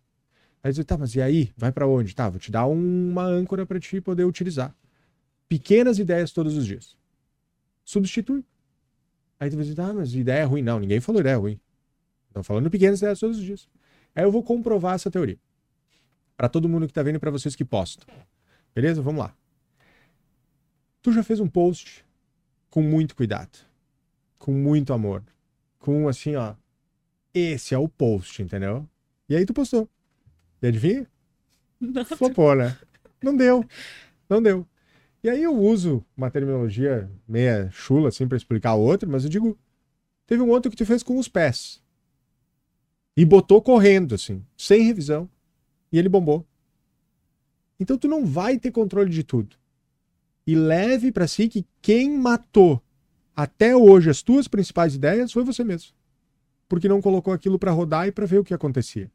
Aí você, tá, mas e aí? Vai para onde? Tá, vou te dar uma âncora para te poder utilizar. Pequenas ideias todos os dias. Substitui. Aí tu vai dizer, ah, mas ideia é ruim. Não, ninguém falou ideia ruim. Estão falando pequenas ideias todos os dias. Aí eu vou comprovar essa teoria. Para todo mundo que tá vendo e para vocês que postam. Beleza? Vamos lá. Tu já fez um post com muito cuidado, com muito amor, com assim, ó, esse é o post, entendeu? E aí tu postou. E adivinha? Não. Flopou, né? Não deu. Não deu. E aí eu uso uma terminologia meia chula, assim, pra explicar o outro, mas eu digo, teve um outro que tu fez com os pés. E botou correndo, assim, sem revisão. E ele bombou. Então tu não vai ter controle de tudo. E leve para si que quem matou até hoje as tuas principais ideias foi você mesmo. Porque não colocou aquilo para rodar e para ver o que acontecia.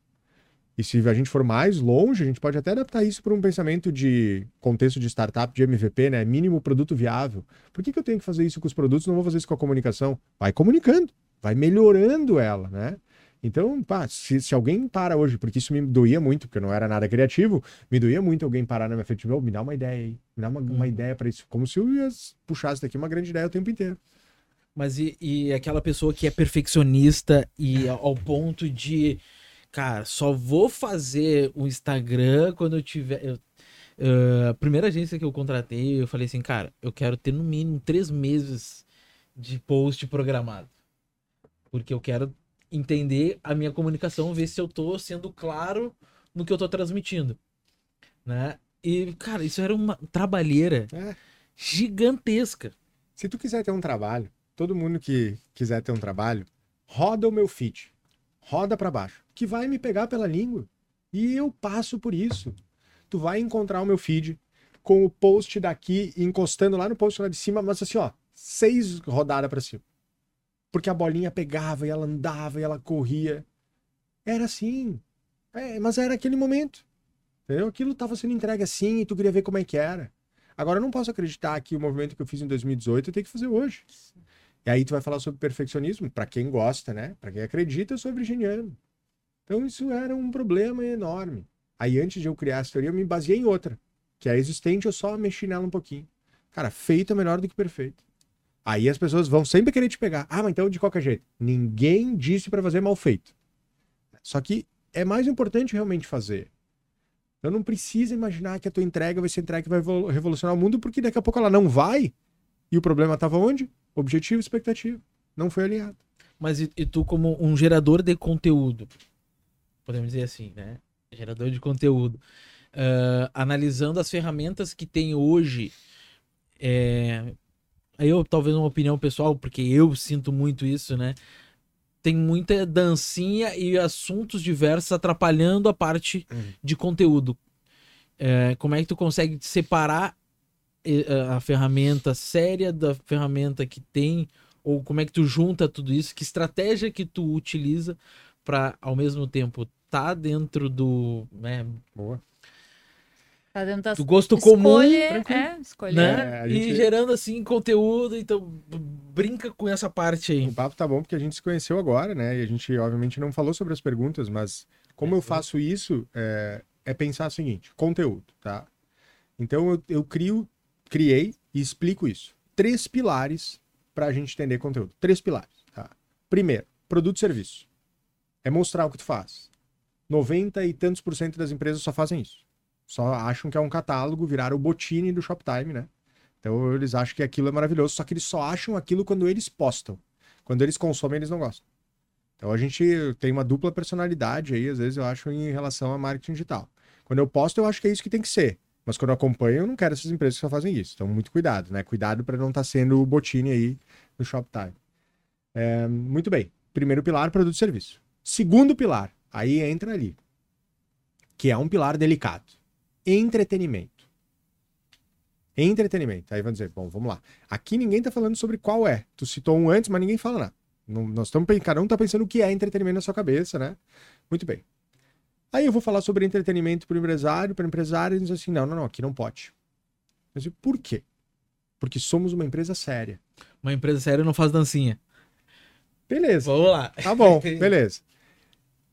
E se a gente for mais longe, a gente pode até adaptar isso para um pensamento de contexto de startup, de MVP, né? Mínimo produto viável. Por que, que eu tenho que fazer isso com os produtos? Não vou fazer isso com a comunicação. Vai comunicando, vai melhorando ela, né? Então, pá, se, se alguém para hoje, porque isso me doía muito, porque eu não era nada criativo, me doía muito alguém parar na minha frente e oh, me dá uma ideia aí, me dá uma, uma ideia para isso. Como se eu ia puxasse daqui uma grande ideia o tempo inteiro. Mas e, e aquela pessoa que é perfeccionista e ao ponto de, cara, só vou fazer o Instagram quando eu tiver. eu- eh, a primeira agência que eu contratei, eu falei assim, cara, eu quero ter no mínimo três meses de post programado. Porque eu quero entender a minha comunicação, ver se eu tô sendo claro no que eu tô transmitindo. Né? E, cara, isso era uma trabalheira É. gigantesca. Se tu quiser ter um trabalho, todo mundo que quiser ter um trabalho, roda o meu feed. Roda para baixo, que vai me pegar pela língua. E eu passo por isso. Tu vai encontrar o meu feed com o post daqui encostando lá no post lá de cima, mas assim, ó, seis rodadas para cima. Porque a bolinha pegava e ela andava e ela corria. Era assim. É, mas era aquele momento. Entendeu? Aquilo estava sendo entregue assim e tu queria ver como é que era. Agora eu não posso acreditar que o movimento que eu fiz em 2018 eu tenho que fazer hoje. E aí tu vai falar sobre perfeccionismo, para quem gosta, né? Para quem acredita, eu sou virginiano. Então isso era um problema enorme. Aí antes de eu criar essa teoria, eu me baseei em outra, que é existente, eu só mexi nela um pouquinho. Cara, feito é melhor do que perfeito. Aí as pessoas vão sempre querer te pegar. Ah, mas então de qualquer jeito. Ninguém disse para fazer mal feito. Só que é mais importante realmente fazer. Eu não preciso imaginar que a tua entrega vai ser entrega que vai vo- revolucionar o mundo, porque daqui a pouco ela não vai. E o problema estava onde? Objetivo e expectativa. Não foi alinhado. Mas e, e tu, como um gerador de conteúdo, podemos dizer assim, né? Gerador de conteúdo, ah, analisando as ferramentas que tem hoje, é, aí eu talvez uma opinião pessoal, porque eu sinto muito isso, né? Tem muita dancinha e assuntos diversos atrapalhando a parte Uhum. de conteúdo. É, como é que tu consegue separar a ferramenta séria da ferramenta que tem ou como é que tu junta tudo isso? Que estratégia que tu utiliza para ao mesmo tempo tá dentro do, né, Boa. Tá dentro das do gosto comum, é, escolher. né? É, a E gente- gerando assim conteúdo, então brinca com essa parte aí. O papo tá bom porque a gente se conheceu agora, né? E a gente, obviamente, não falou sobre as perguntas, mas como eu faço isso, é, é pensar o seguinte: conteúdo, tá? Então eu, eu crio, criei e explico isso. Três pilares para a gente entender conteúdo. Três pilares, tá? Primeiro, produto e serviço. É mostrar o que tu faz. 90 e tantos por cento das empresas só fazem isso. Só acham que é um catálogo, viraram o botine do Shoptime, né? Então eles acham que aquilo é maravilhoso, só que eles só acham aquilo quando eles postam. Quando eles consomem, eles não gostam. Então a gente tem uma dupla personalidade aí, às vezes eu acho, em relação a marketing digital. Quando eu posto, eu acho que é isso que tem que ser. Mas quando eu acompanho, eu não quero essas empresas que só fazem isso. Então, muito cuidado, né? Cuidado para não estar sendo o botine aí no Shoptime. É, muito bem. Primeiro pilar, produto e serviço. Segundo pilar, aí entra ali, que é um pilar delicado. Entretenimento. Entretenimento. Aí vão dizer, bom, vamos lá. Aqui ninguém tá falando sobre qual é. Tu citou um antes, mas ninguém fala nada. Não, nós estamos cada um tá pensando o que é entretenimento na sua cabeça, né? Muito bem. Aí eu vou falar sobre entretenimento para o empresário, para o empresário, e diz assim: não, não, não, aqui não pode. Mas por quê? Porque somos uma empresa séria. Uma empresa séria não faz dancinha. Beleza. Vamos lá. Tá bom, beleza.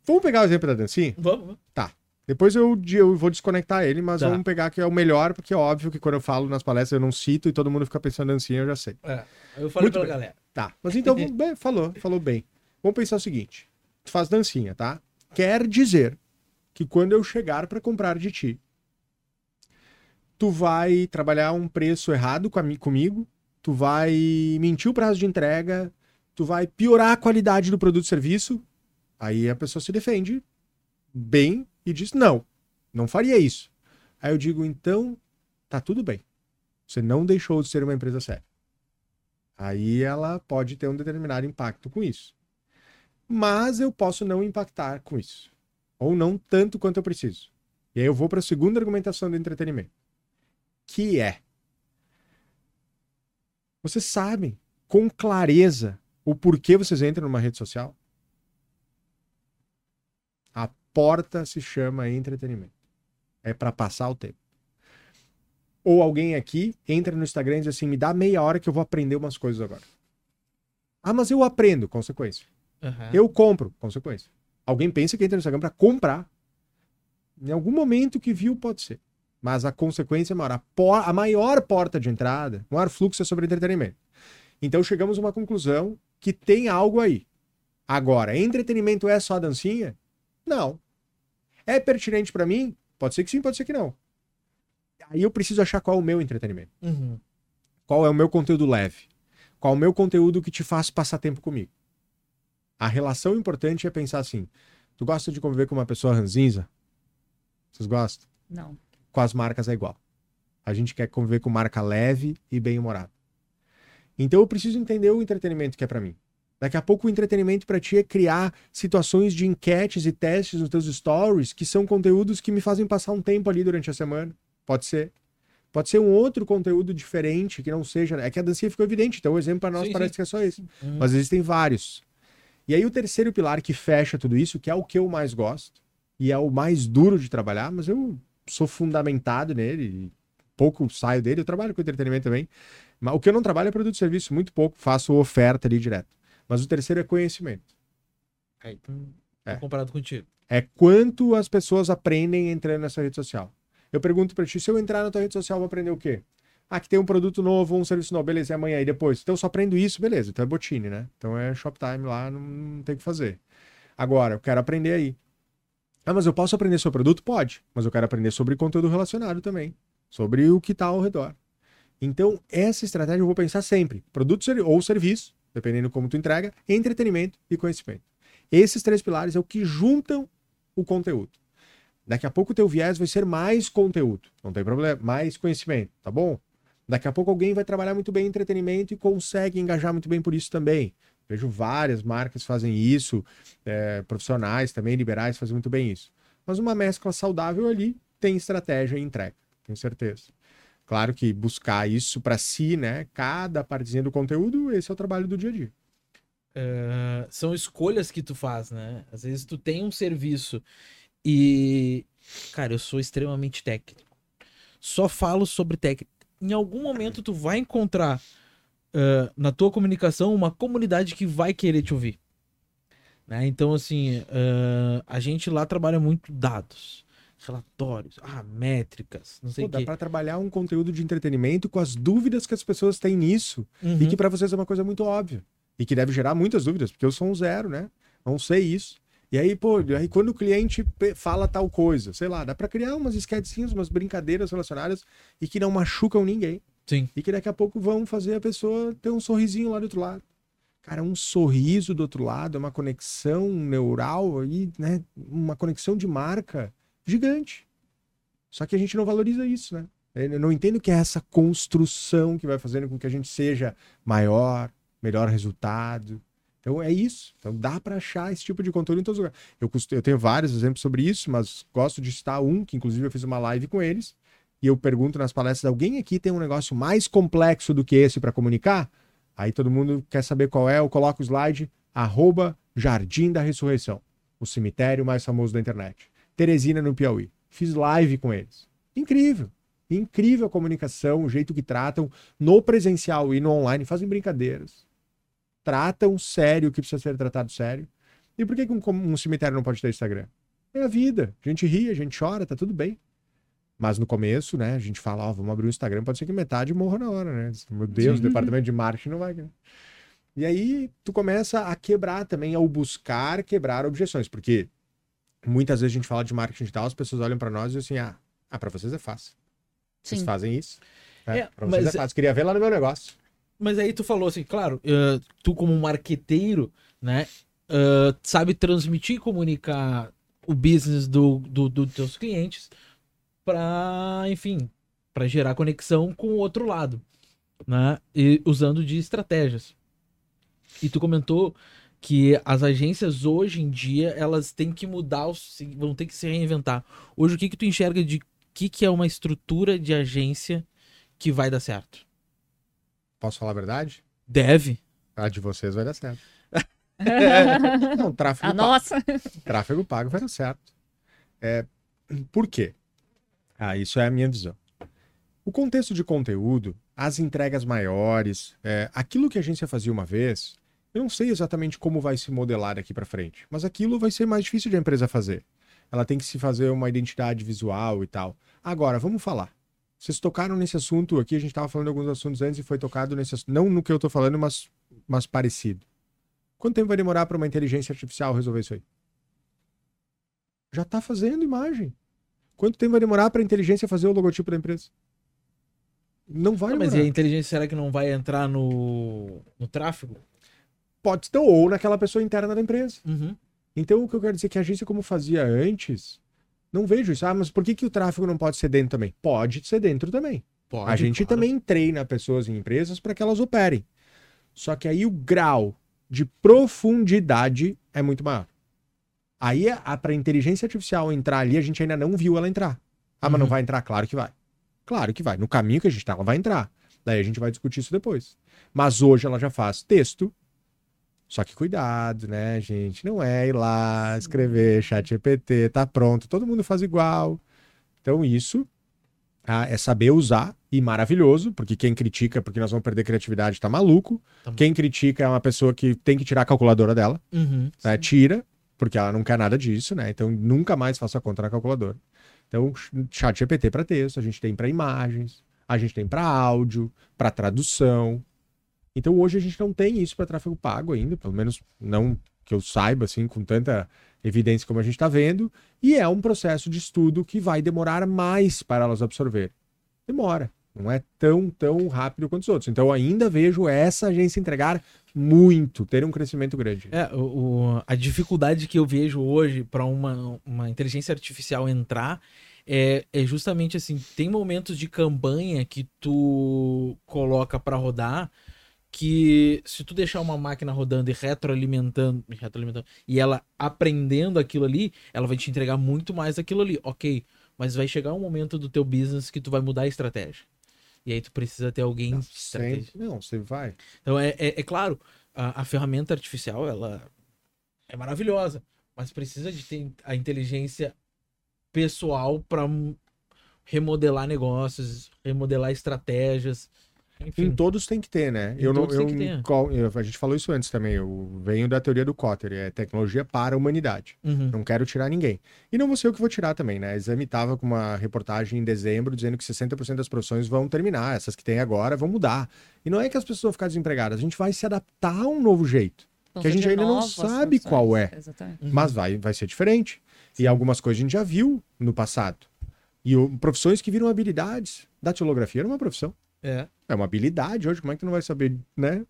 Vamos pegar o exemplo da dancinha? Vamos. Tá. Depois eu, eu vou desconectar ele, mas Tá. vamos pegar que é o melhor, porque é óbvio que quando eu falo nas palestras eu não cito e todo mundo fica pensando dancinha, eu já sei. É, eu falei Muito pela bem. galera. Tá. Mas então, bem, falou, falou bem. Vamos pensar o seguinte: tu faz dancinha, tá? Quer dizer que quando eu chegar para comprar de ti, tu vai trabalhar um preço errado com a mi- comigo, tu vai mentir o prazo de entrega, tu vai piorar a qualidade do produto e serviço. Aí a pessoa se defende bem e diz: não, não faria isso. Aí eu digo: então, tá tudo bem. Você não deixou de ser uma empresa séria. Aí ela pode ter um determinado impacto com isso. Mas eu posso não impactar com isso. Ou não tanto quanto eu preciso. E aí eu vou para a segunda argumentação do entretenimento. Que é. Vocês sabem com clareza o porquê vocês entram numa rede social? Porta se chama entretenimento. É para passar o tempo. Ou alguém aqui entra no Instagram e diz assim: me dá meia hora que eu vou aprender umas coisas agora. Ah, mas eu aprendo, consequência. Aham. Eu compro, consequência. Alguém pensa que entra no Instagram para comprar. Em algum momento que viu, pode ser. Mas a consequência é maior. A, po- a maior porta de entrada, o maior fluxo é sobre entretenimento. Então chegamos a uma conclusão que tem algo aí. Agora, entretenimento é só dancinha? Não. É pertinente para mim? Pode ser que sim, pode ser que não. Aí eu preciso achar qual é o meu entretenimento. Uhum. Qual é o meu conteúdo leve? Qual é o meu conteúdo que te faz passar tempo comigo? A relação importante é pensar assim: tu gosta de conviver com uma pessoa ranzinza? Vocês gostam? Não. Com as marcas é igual. A gente quer conviver com marca leve e bem-humorada. Então eu preciso entender o entretenimento que é pra mim. Daqui a pouco o entretenimento pra ti é criar situações de enquetes e testes nos teus stories que são conteúdos que me fazem passar um tempo ali durante a semana. Pode ser. Pode ser um outro conteúdo diferente que não seja. É que a dancinha ficou evidente, então o exemplo para nós Sim, parece sim. que é só esse. Uhum. Mas existem vários. E aí o terceiro pilar que fecha tudo isso, que é o que eu mais gosto, e é o mais duro de trabalhar, mas eu sou fundamentado nele, e pouco saio dele, eu trabalho com entretenimento também. Mas o que eu não trabalho é produto e serviço, muito pouco, faço oferta ali direto. Mas o terceiro é conhecimento. Hum, tô É. comparado contigo. É quanto as pessoas aprendem entrando nessa rede social. Eu pergunto pra ti, se eu entrar na tua rede social, vou aprender o quê? Ah, que tem um produto novo, um serviço novo, beleza, e amanhã e depois? Então eu só aprendo isso, beleza, então é botine, né? Então é Shoptime lá, não, não tem o que fazer. Agora, eu quero aprender aí. Ah, mas eu posso aprender sobre produto? Pode, mas eu quero aprender sobre conteúdo relacionado também, sobre o que tá ao redor. Então, essa estratégia eu vou pensar sempre, produto ou serviço, dependendo como tu entrega, entretenimento e conhecimento. Esses três pilares é o que juntam o conteúdo. Daqui a pouco o teu viés vai ser mais conteúdo, não tem problema, mais conhecimento, tá bom? Daqui a pouco alguém vai trabalhar muito bem em entretenimento e consegue engajar muito bem por isso também. Vejo várias marcas fazem isso, é, profissionais também, liberais, fazem muito bem isso. Mas uma mescla saudável ali tem estratégia e entrega, tenho certeza. Claro que buscar isso para si, né? Cada partezinha do conteúdo, esse é o trabalho do dia a dia. Ah, são escolhas que tu faz, né? Às vezes tu tem um serviço e, cara, eu sou extremamente técnico. Só falo sobre técnica. Em algum momento tu vai encontrar ah, na tua comunicação uma comunidade que vai querer te ouvir. Né? Então, assim, ah, a gente lá trabalha muito dados, relatórios, ah, métricas, não sei o dá quê. para trabalhar um conteúdo de entretenimento com as dúvidas que as pessoas têm nisso e Uhum. que para vocês é uma coisa muito óbvia e que deve gerar muitas dúvidas, porque eu sou um zero, né? Não sei isso. E aí, pô, aí quando o cliente fala tal coisa, sei lá, dá para criar umas esquetezinhas, umas brincadeiras relacionadas e que não machucam ninguém. Sim. E que daqui a pouco vão fazer a pessoa ter um sorrisinho lá do outro lado. Cara, um sorriso do outro lado, é uma conexão neural aí, né? Uma conexão de marca gigante. Só que a gente não valoriza isso, né? Eu não entendo que é essa construção que vai fazendo com que a gente seja maior, melhor resultado. Então é isso. Então dá para achar esse tipo de conteúdo em todos os lugares. Eu, eu tenho vários exemplos sobre isso, mas gosto de citar um, que inclusive eu fiz uma live com eles, e eu pergunto nas palestras, alguém aqui tem um negócio mais complexo do que esse para comunicar? Aí todo mundo quer saber qual é, eu coloco o slide, arroba Jardim da Ressurreição, o cemitério mais famoso da internet. Teresina, no Piauí. Fiz live com eles. Incrível. Incrível a comunicação, o jeito que tratam no presencial e no online, fazem brincadeiras. Tratam sério o que precisa ser tratado sério. E por que, que um, um cemitério não pode ter Instagram? É a vida. A gente ri, a gente chora, tá tudo bem. Mas no começo, né, a gente fala, ó, vamos abrir o Instagram, pode ser que metade morra na hora, né? Meu Deus, o departamento de marketing não vai. E aí tu começa a quebrar também, ao buscar quebrar objeções, porque muitas vezes a gente fala de marketing digital, as pessoas olham para nós e dizem assim, ah, ah para vocês é fácil. Vocês Sim. fazem isso. Né? É, pra vocês é fácil. Queria ver lá no meu negócio. Mas aí tu falou assim, claro, uh, tu como marqueteiro, né, uh, sabe transmitir e comunicar o business do, do, do teus clientes, para, enfim, para gerar conexão com o outro lado, né? E usando de estratégias. E tu comentou que as agências hoje em dia elas têm que mudar, vão ter que se reinventar. Hoje o que que tu enxerga de que que é uma estrutura de agência que vai dar certo? Posso falar a verdade? Deve. A de vocês vai dar certo. Não, tráfego a pago. nossa. Tráfego pago vai dar certo. É, por quê? Ah, isso é a minha visão. O contexto de conteúdo, as entregas maiores, é, aquilo que a agência fazia uma vez, eu não sei exatamente como vai se modelar daqui para frente, mas aquilo vai ser mais difícil de a empresa fazer. Ela tem que se fazer uma identidade visual e tal. Agora, vamos falar. Vocês tocaram nesse assunto aqui, a gente estava falando de alguns assuntos antes e foi tocado nesse assunto, não no que eu estou falando, mas, mas parecido. Quanto tempo vai demorar para uma inteligência artificial resolver isso aí? Já está fazendo imagem. Quanto tempo vai demorar para a inteligência fazer o logotipo da empresa? Não vai não, Mas e a inteligência será que não vai entrar no, no tráfego? Pode ter, ou naquela pessoa interna da empresa. Uhum. Então, o que eu quero dizer é que a agência, como fazia antes, não vejo isso. Ah, mas por que, que o tráfego não pode ser dentro também? Pode ser dentro também. Pode, a gente claro. também treina pessoas em empresas para que elas operem. Só que aí o grau de profundidade é muito maior. Aí, para a inteligência artificial entrar ali, a gente ainda não viu ela entrar. Ah, mas uhum. não vai entrar? Claro que vai. Claro que vai. No caminho que a gente está, ela vai entrar. Daí a gente vai discutir isso depois. Mas hoje ela já faz texto. Só que cuidado, né, gente? Não é ir lá escrever chat GPT, tá pronto, todo mundo faz igual. Então isso ah, é saber usar e maravilhoso, porque quem critica porque nós vamos perder criatividade tá maluco. Tá quem critica é uma pessoa que tem que tirar a calculadora dela. Uhum, né? Tira, porque ela não quer nada disso, né? Então nunca mais faça a conta na calculadora. Então, chat GPT para texto, a gente tem para imagens, a gente tem para áudio, para tradução. Então hoje a gente não tem isso para tráfego pago ainda, pelo menos não que eu saiba assim com tanta evidência como a gente está vendo, e é um processo de estudo que vai demorar mais para elas absorver. Demora. Não é tão, tão rápido quanto os outros. Então, ainda vejo essa agência entregar muito, ter um crescimento grande. É, o, a dificuldade que eu vejo hoje para uma, uma inteligência artificial entrar é, é justamente assim: tem momentos de campanha que tu coloca para rodar que se tu deixar uma máquina rodando e retroalimentando, retroalimentando e ela aprendendo aquilo ali, ela vai te entregar muito mais daquilo ali. Ok, mas vai chegar um momento do teu business que tu vai mudar a estratégia. E aí tu precisa ter alguém não, sempre, não você vai. Então é, é, é claro, a, a, ferramenta artificial ela é maravilhosa, mas precisa de ter a inteligência pessoal para remodelar negócios, remodelar estratégias. Enfim. Em todos tem que ter, né? Em eu não, eu, eu, a gente falou isso antes também. Eu venho da teoria do Cotter, é tecnologia para a humanidade. Uhum. Não quero tirar ninguém. E não vou ser eu que vou tirar também, né? A Exame estava com uma reportagem em dezembro dizendo que 60% das profissões vão terminar, essas que tem agora vão mudar. E não é que as pessoas vão ficar desempregadas, a gente vai se adaptar a um novo jeito. que a gente ainda não sabe qual é. Uhum. Mas vai, vai ser diferente. Sim. E algumas coisas a gente já viu no passado. E o, profissões que viram habilidades. Datilografia era uma profissão. É. É uma habilidade hoje, como é que tu não vai saber, né?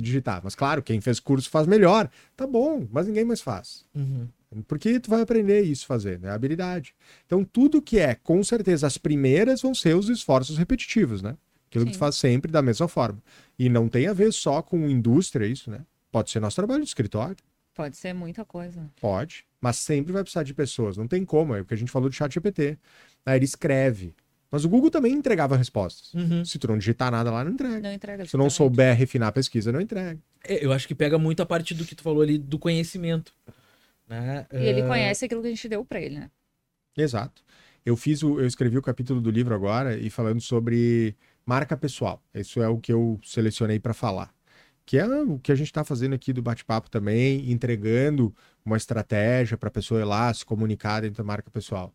Digitar. Mas claro, quem fez curso faz melhor. Tá bom, mas ninguém mais faz. Uhum. Porque tu vai aprender isso fazer, né? Habilidade. Então, tudo que é, com certeza, as primeiras vão ser os esforços repetitivos, né? Aquilo Sim. que tu faz sempre da mesma forma. E não tem a ver só com indústria, isso, né? Pode ser nosso trabalho de escritório. Pode ser muita coisa. Pode. Mas sempre vai precisar de pessoas. Não tem como. É o que a gente falou do chat GPT. Aí ele escreve Mas o Google também entregava respostas. Uhum. Se tu não digitar nada lá, não entrega. Não entrega. Se tu não souber refinar a pesquisa, não entrega. É, eu acho que pega muito a parte do que tu falou ali do conhecimento. Né? E ele É, conhece aquilo que a gente deu pra ele, né? Exato. Eu fiz o, eu escrevi o capítulo do livro agora e falando sobre marca pessoal. Isso é o que eu selecionei para falar. Que é o que a gente está fazendo aqui do bate-papo também, entregando uma estratégia para a pessoa ir lá se comunicar dentro da marca pessoal.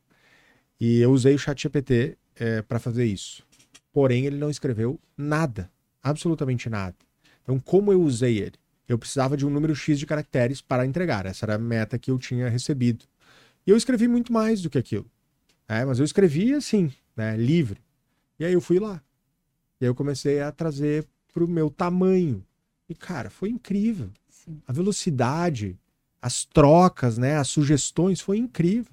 E eu usei o ChatGPT é, para fazer isso. Porém, ele não escreveu nada, absolutamente nada. Então, como eu usei ele? Eu precisava de um número X de caracteres para entregar. Essa era a meta que eu tinha recebido. E eu escrevi muito mais do que aquilo. É, mas eu escrevi assim, né, livre. E aí eu fui lá. E aí eu comecei a trazer pro meu tamanho. E, cara, foi incrível. Sim. A velocidade, as trocas, né, as sugestões, foi incrível.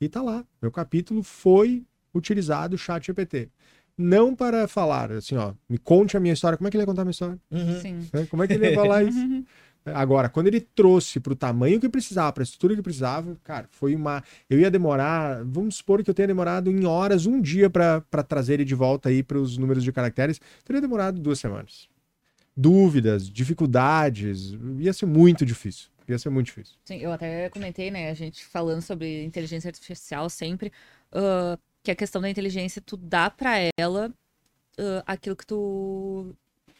E tá lá. Meu capítulo foi utilizado o chat GPT. Não para falar assim, ó, me conte a minha história. Como é que ele ia contar a minha história? uhum. Sim. né? Como é que ele ia falar isso? Agora, quando ele trouxe para o tamanho que precisava, para a estrutura que precisava, cara, foi uma. Eu ia demorar, vamos supor que eu tenha demorado em horas, um dia para trazer ele de volta aí para os números de caracteres, teria demorado duas semanas. Dúvidas, dificuldades, ia ser muito difícil. Ia ser muito difícil. Sim, eu até comentei, né? A gente falando sobre inteligência artificial sempre, ah, que a questão da inteligência, tu dá pra ela ah, aquilo que tu.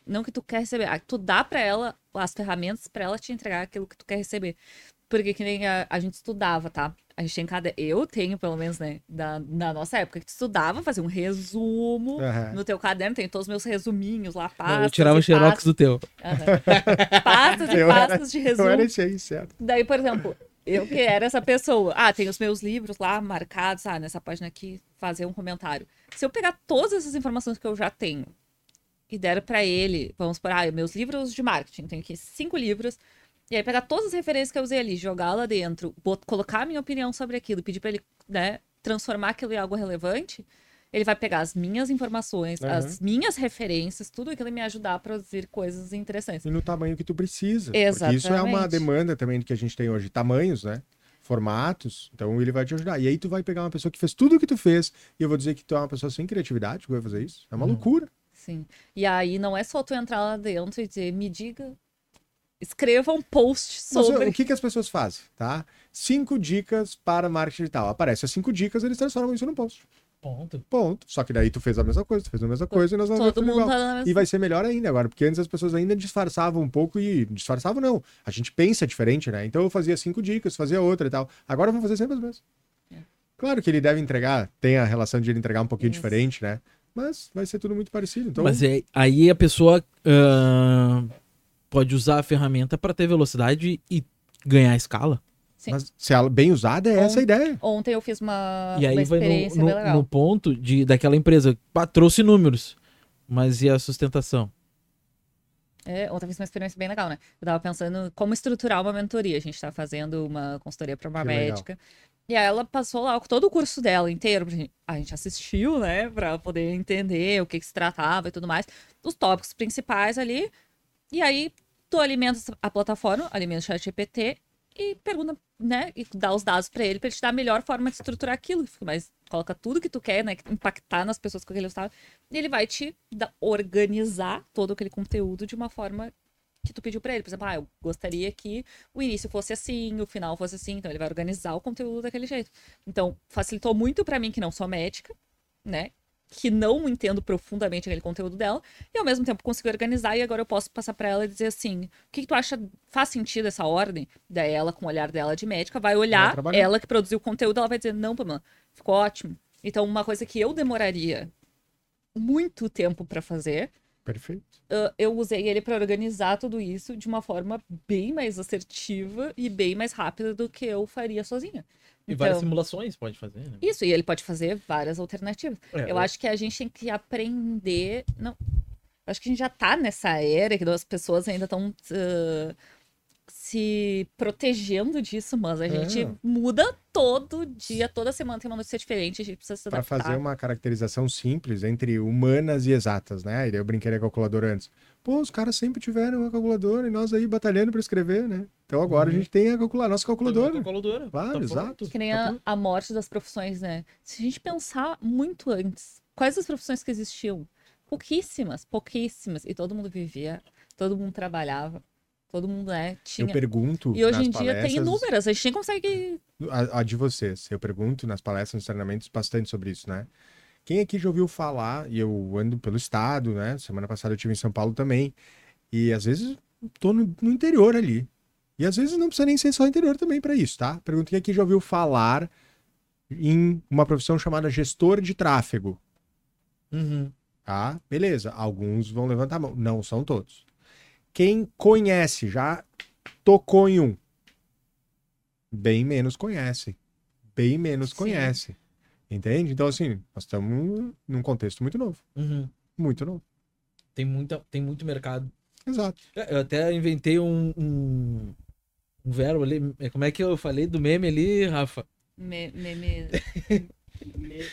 Não que tu quer receber, tu dá pra ela as ferramentas pra ela te entregar aquilo que tu quer receber. Porque que nem a, a gente estudava, tá? A gente tem cada. Eu tenho, pelo menos, né? Da, na nossa época, que tu estudava, fazia um resumo. Aham. No teu caderno tem todos os meus resuminhos lá, pastas. eu tirava e o xerox pastas. do teu. Aham. Pastas e Eu era- pastas de Eu resumo. era esse aí, certo. Daí, por exemplo, eu que era essa pessoa. Ah, tem os meus livros lá marcados, ah, nessa página aqui, fazer um comentário. Se eu pegar todas essas informações que eu já tenho e der pra ele, vamos por, ah, meus livros de marketing, tenho aqui cinco livros, e aí pegar todas as referências que eu usei ali, jogar lá dentro, colocar a minha opinião sobre aquilo, pedir pra ele, né, transformar aquilo em algo relevante, ele vai pegar as minhas informações, Uhum. as minhas referências, tudo aquilo e me ajudar a produzir coisas interessantes. E no tamanho que tu precisa. Porque isso é uma Exatamente. demanda também que a gente tem hoje. Tamanhos, né? Formatos. Então ele vai te ajudar. E aí tu vai pegar uma pessoa que fez tudo o que tu fez. E eu vou dizer que tu é uma pessoa sem criatividade que vai fazer isso. É uma Uhum. loucura. Sim. E aí não é só tu entrar lá dentro e dizer, me diga, escreva um post Mas sobre. o que, que as pessoas fazem, tá? Cinco dicas para marketing digital. Aparece as cinco dicas, eles transformam isso num post. Ponto. Ponto. Só que daí tu fez a mesma coisa, tu fez a mesma coisa e nós vamos ver Todo tudo mundo igual. tá mesma... E vai ser melhor ainda agora, porque antes as pessoas ainda disfarçavam um pouco e. Disfarçavam não. A gente pensa diferente, né? Então eu fazia cinco dicas, fazia outra e tal. Agora vamos fazer sempre as mesmas. É. Claro que ele deve entregar, tem a relação de ele entregar um pouquinho Isso. diferente, né? Mas vai ser tudo muito parecido. Então, Mas é, aí a pessoa ah, pode usar a ferramenta para ter velocidade e ganhar escala. Sim. mas se ela bem usada, é essa a ideia. Ontem eu fiz uma, e aí uma vai experiência no, bem no, legal. no ponto de, daquela empresa. Pá, trouxe números, mas e a sustentação? É, ontem eu fiz uma experiência bem legal, né? Eu tava pensando como estruturar uma mentoria. A gente tá fazendo uma consultoria pra uma Que legal. médica. E aí ela passou lá com todo o curso dela inteiro. pra gente- A gente assistiu, né? Pra poder entender o que, que se tratava e tudo mais. Os tópicos principais ali. E aí, tu alimenta a plataforma, alimenta o chat GPT e pergunta, né? E dá os dados pra ele, pra ele te dar a melhor forma de estruturar aquilo. Mas coloca tudo que tu quer, né? Impactar nas pessoas com aquele resultado. E ele vai te dar- organizar todo aquele conteúdo de uma forma que tu pediu pra ele. Por exemplo, ah, eu gostaria que o início fosse assim, o final fosse assim. Então ele vai organizar o conteúdo daquele jeito. Então facilitou muito pra mim que não sou médica, né? Que não entendo profundamente aquele conteúdo dela, e ao mesmo tempo consegui organizar, e agora eu posso passar pra ela e dizer assim: o que, que tu acha faz sentido essa ordem? Daí ela, com o olhar dela de médica, vai olhar, ela que produziu o conteúdo, ela vai dizer: não, Pamela, ficou ótimo. Então, uma coisa que eu demoraria muito tempo pra fazer, Perfeito. ah, eu usei ele pra organizar tudo isso de uma forma bem mais assertiva e bem mais rápida do que eu faria sozinha. E várias Então, simulações pode fazer, né? isso, e ele pode fazer várias alternativas. É, eu acho que a gente tem que aprender. Não, acho que a gente já tá nessa era que as pessoas ainda estão se protegendo disso, mas a É. gente muda todo dia, toda semana tem uma notícia diferente, a gente precisa se Para adaptar. fazer uma caracterização simples entre humanas e exatas, né? E Eu brinquei na calculadora antes. Pô, os caras sempre tiveram uma calculadora e nós aí batalhando para escrever, né? Então agora Uhum. a gente tem a calcular, nossa calculadora. Calculadora. Claro, Tá exato. Que nem Tá a, a morte das profissões, né? Se a gente pensar muito antes, quais as profissões que existiam? Pouquíssimas, pouquíssimas. E todo mundo vivia, todo mundo trabalhava, todo mundo, né, tinha. Eu pergunto. E hoje nas em dia tem inúmeras, a gente nem consegue. A, a de vocês. Eu pergunto nas palestras, nos treinamentos, bastante sobre isso, né? Quem aqui já ouviu falar, e eu ando pelo estado, né? Semana passada eu estive em São Paulo também. E às vezes tô no, no interior ali. E às vezes não precisa nem ser só interior também para isso, tá? Pergunto quem aqui já ouviu falar em uma profissão chamada gestor de tráfego. Uhum. Tá? Beleza. Alguns vão levantar a mão. Não são todos. Quem conhece, já tocou em um. Bem menos conhece. Bem menos Sim. conhece. Entende? Então, assim, nós estamos num contexto muito novo. Uhum. Muito novo. Tem, muita, tem muito mercado. Exato. É, Eu até inventei um, um, um verbo ali. é, Como é que eu falei do meme ali, Rafa? Me, meme...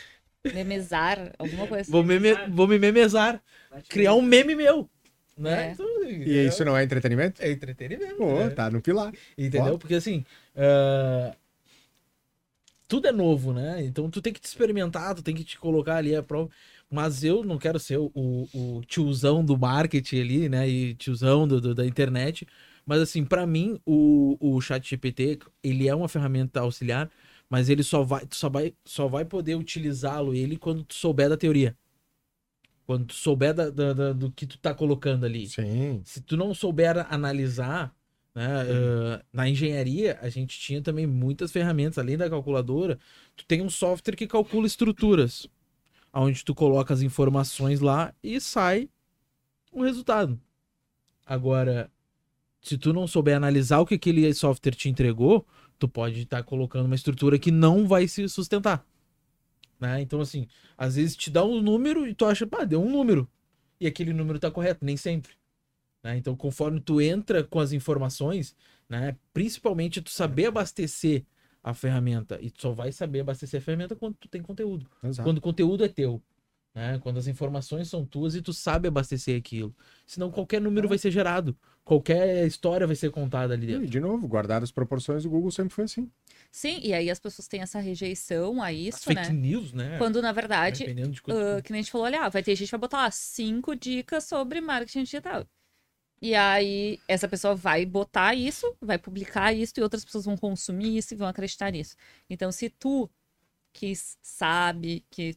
memezar, alguma coisa assim. Vou, meme, vou me memezar. Criar um meme meu. Né? É. Então, E isso não é entretenimento? é entretenimento. Pô, né? tá no pilar. Entendeu? Ó. Porque assim. ah, tudo é novo, né? Então tu tem que te experimentar, tu tem que te colocar ali a prova. Mas eu não quero ser o, o tiozão do marketing ali, né? E tiozão do, do- da internet. Mas assim, pra mim, o, o chat GPT, ele é uma ferramenta auxiliar, mas ele só vai, tu só vai, só vai poder utilizá-lo ele quando tu souber da teoria. Quando tu souber da- da- da- do que tu tá colocando ali Sim. se tu não souber analisar, né, ah, na engenharia a gente tinha também muitas ferramentas, além da calculadora, tu tem um software que calcula estruturas, onde tu coloca as informações lá e sai o resultado. Agora, se tu não souber analisar o que aquele software te entregou, tu pode estar colocando uma estrutura que não vai se sustentar. Né? Então, assim, às vezes te dá um número e tu acha, pá, deu um número. E aquele número tá correto, nem sempre. Né? Então, conforme tu entra com as informações, né, principalmente tu saber abastecer a ferramenta, e tu só vai saber abastecer a ferramenta quando tu tem conteúdo. Exato. Quando o conteúdo é teu. Né? Quando as informações são tuas e tu sabe abastecer aquilo. Senão qualquer número vai ser gerado. Qualquer história vai ser contada ali dentro. E, de novo, guardar as proporções, o Google sempre foi assim. Sim, e aí as pessoas têm essa rejeição a As isso, fake né? news, né? Quando na verdade, Dependendo de ah, quanto... que nem a gente falou, olha, vai ter gente que vai botar lá cinco dicas sobre marketing digital. E aí, essa pessoa vai botar isso, vai publicar isso, e outras pessoas vão consumir isso e vão acreditar nisso. Então, se tu que sabe, que,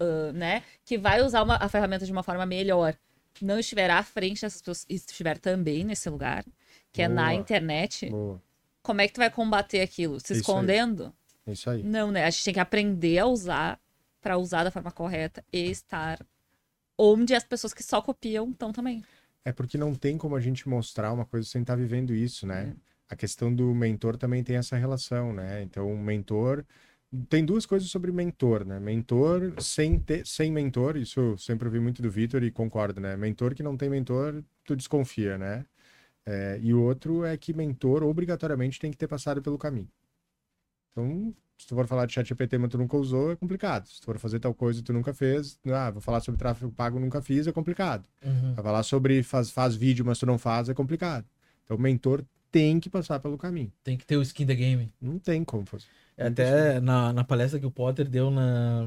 ah, né, que vai usar uma- a ferramenta de uma forma melhor, não estiver à frente dessas pessoas, e estiver também nesse lugar, que é na Boa. internet, Boa. como é que tu vai combater aquilo? Se Isso aí. escondendo? É isso aí. Não, né? A gente tem que aprender a usar para usar da forma correta e estar onde as pessoas que só copiam estão também. É porque não tem como a gente mostrar uma coisa sem estar vivendo isso, né? A questão do mentor também tem essa relação, né? Então, o mentor. Tem duas coisas sobre mentor, né? Mentor sem, ter, sem mentor, isso eu sempre ouvi muito do Vitor e concordo, né? Mentor que não tem mentor, tu desconfia, né? É, e o outro é que mentor obrigatoriamente tem que ter passado pelo caminho. Então, se tu for falar de chat GPT, mas tu nunca usou, é complicado. Se tu for fazer tal coisa e tu nunca fez, ah, vou falar sobre tráfego pago, nunca fiz, é complicado. Uhum. Vai falar sobre faz, faz vídeo, mas tu não faz, é complicado. Então o mentor tem que passar pelo caminho. Tem que ter o skin da game. Não tem como fazer. Até na, na palestra que o Potter deu na,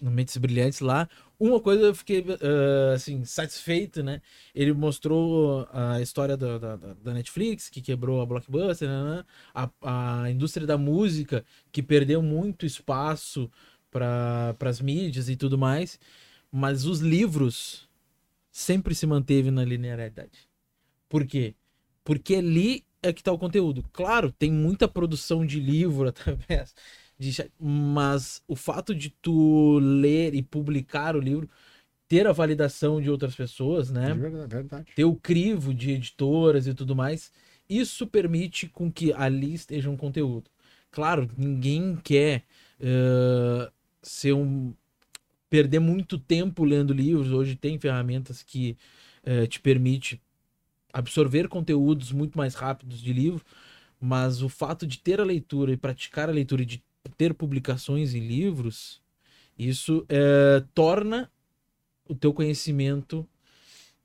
no Mentes Brilhantes lá, uma coisa eu fiquei ah, assim, satisfeito, né? Ele mostrou a história da, da, da- da Netflix, que quebrou a Blockbuster, né? a, a indústria da música, que perdeu muito espaço para as mídias e tudo mais, mas os livros sempre se manteve na linearidade. Por quê? Porque ali é que tá o conteúdo. Claro, tem muita produção de livro através de mas o fato de tu ler e publicar o livro, ter a validação de outras pessoas, né? De verdade, ter o crivo de editoras e tudo mais, isso permite com que ali esteja um conteúdo. Claro, ninguém quer eh, ser um perder muito tempo lendo livros. Hoje tem ferramentas que eh, te permite absorver conteúdos muito mais rápidos de livro, mas o fato de ter a leitura e praticar a leitura e de ter publicações em livros, isso eh, torna o teu conhecimento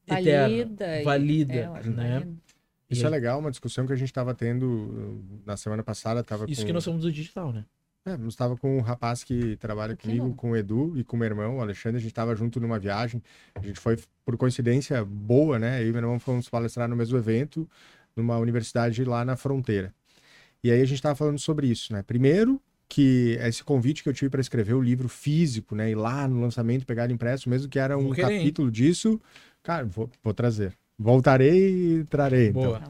eterno, Valida. valida, é, que né? valida. Isso é legal, uma discussão que a gente estava tendo uh, na semana passada. Tava Isso com... que nós somos do digital, né? É, eu estava com um rapaz que trabalha Que comigo, bom. com o Edu e com o meu irmão, o Alexandre. A gente estava junto numa viagem. A gente foi, por coincidência boa, né? Eu e meu irmão fomos palestrar no mesmo evento, numa universidade lá na fronteira. E aí a gente estava falando sobre isso, né? Primeiro, que esse convite que eu tive para escrever o livro físico, né? Ir lá no lançamento, pegar impresso, mesmo que era um querer, hein? capítulo disso, cara, vou, vou trazer. Voltarei e trarei. então.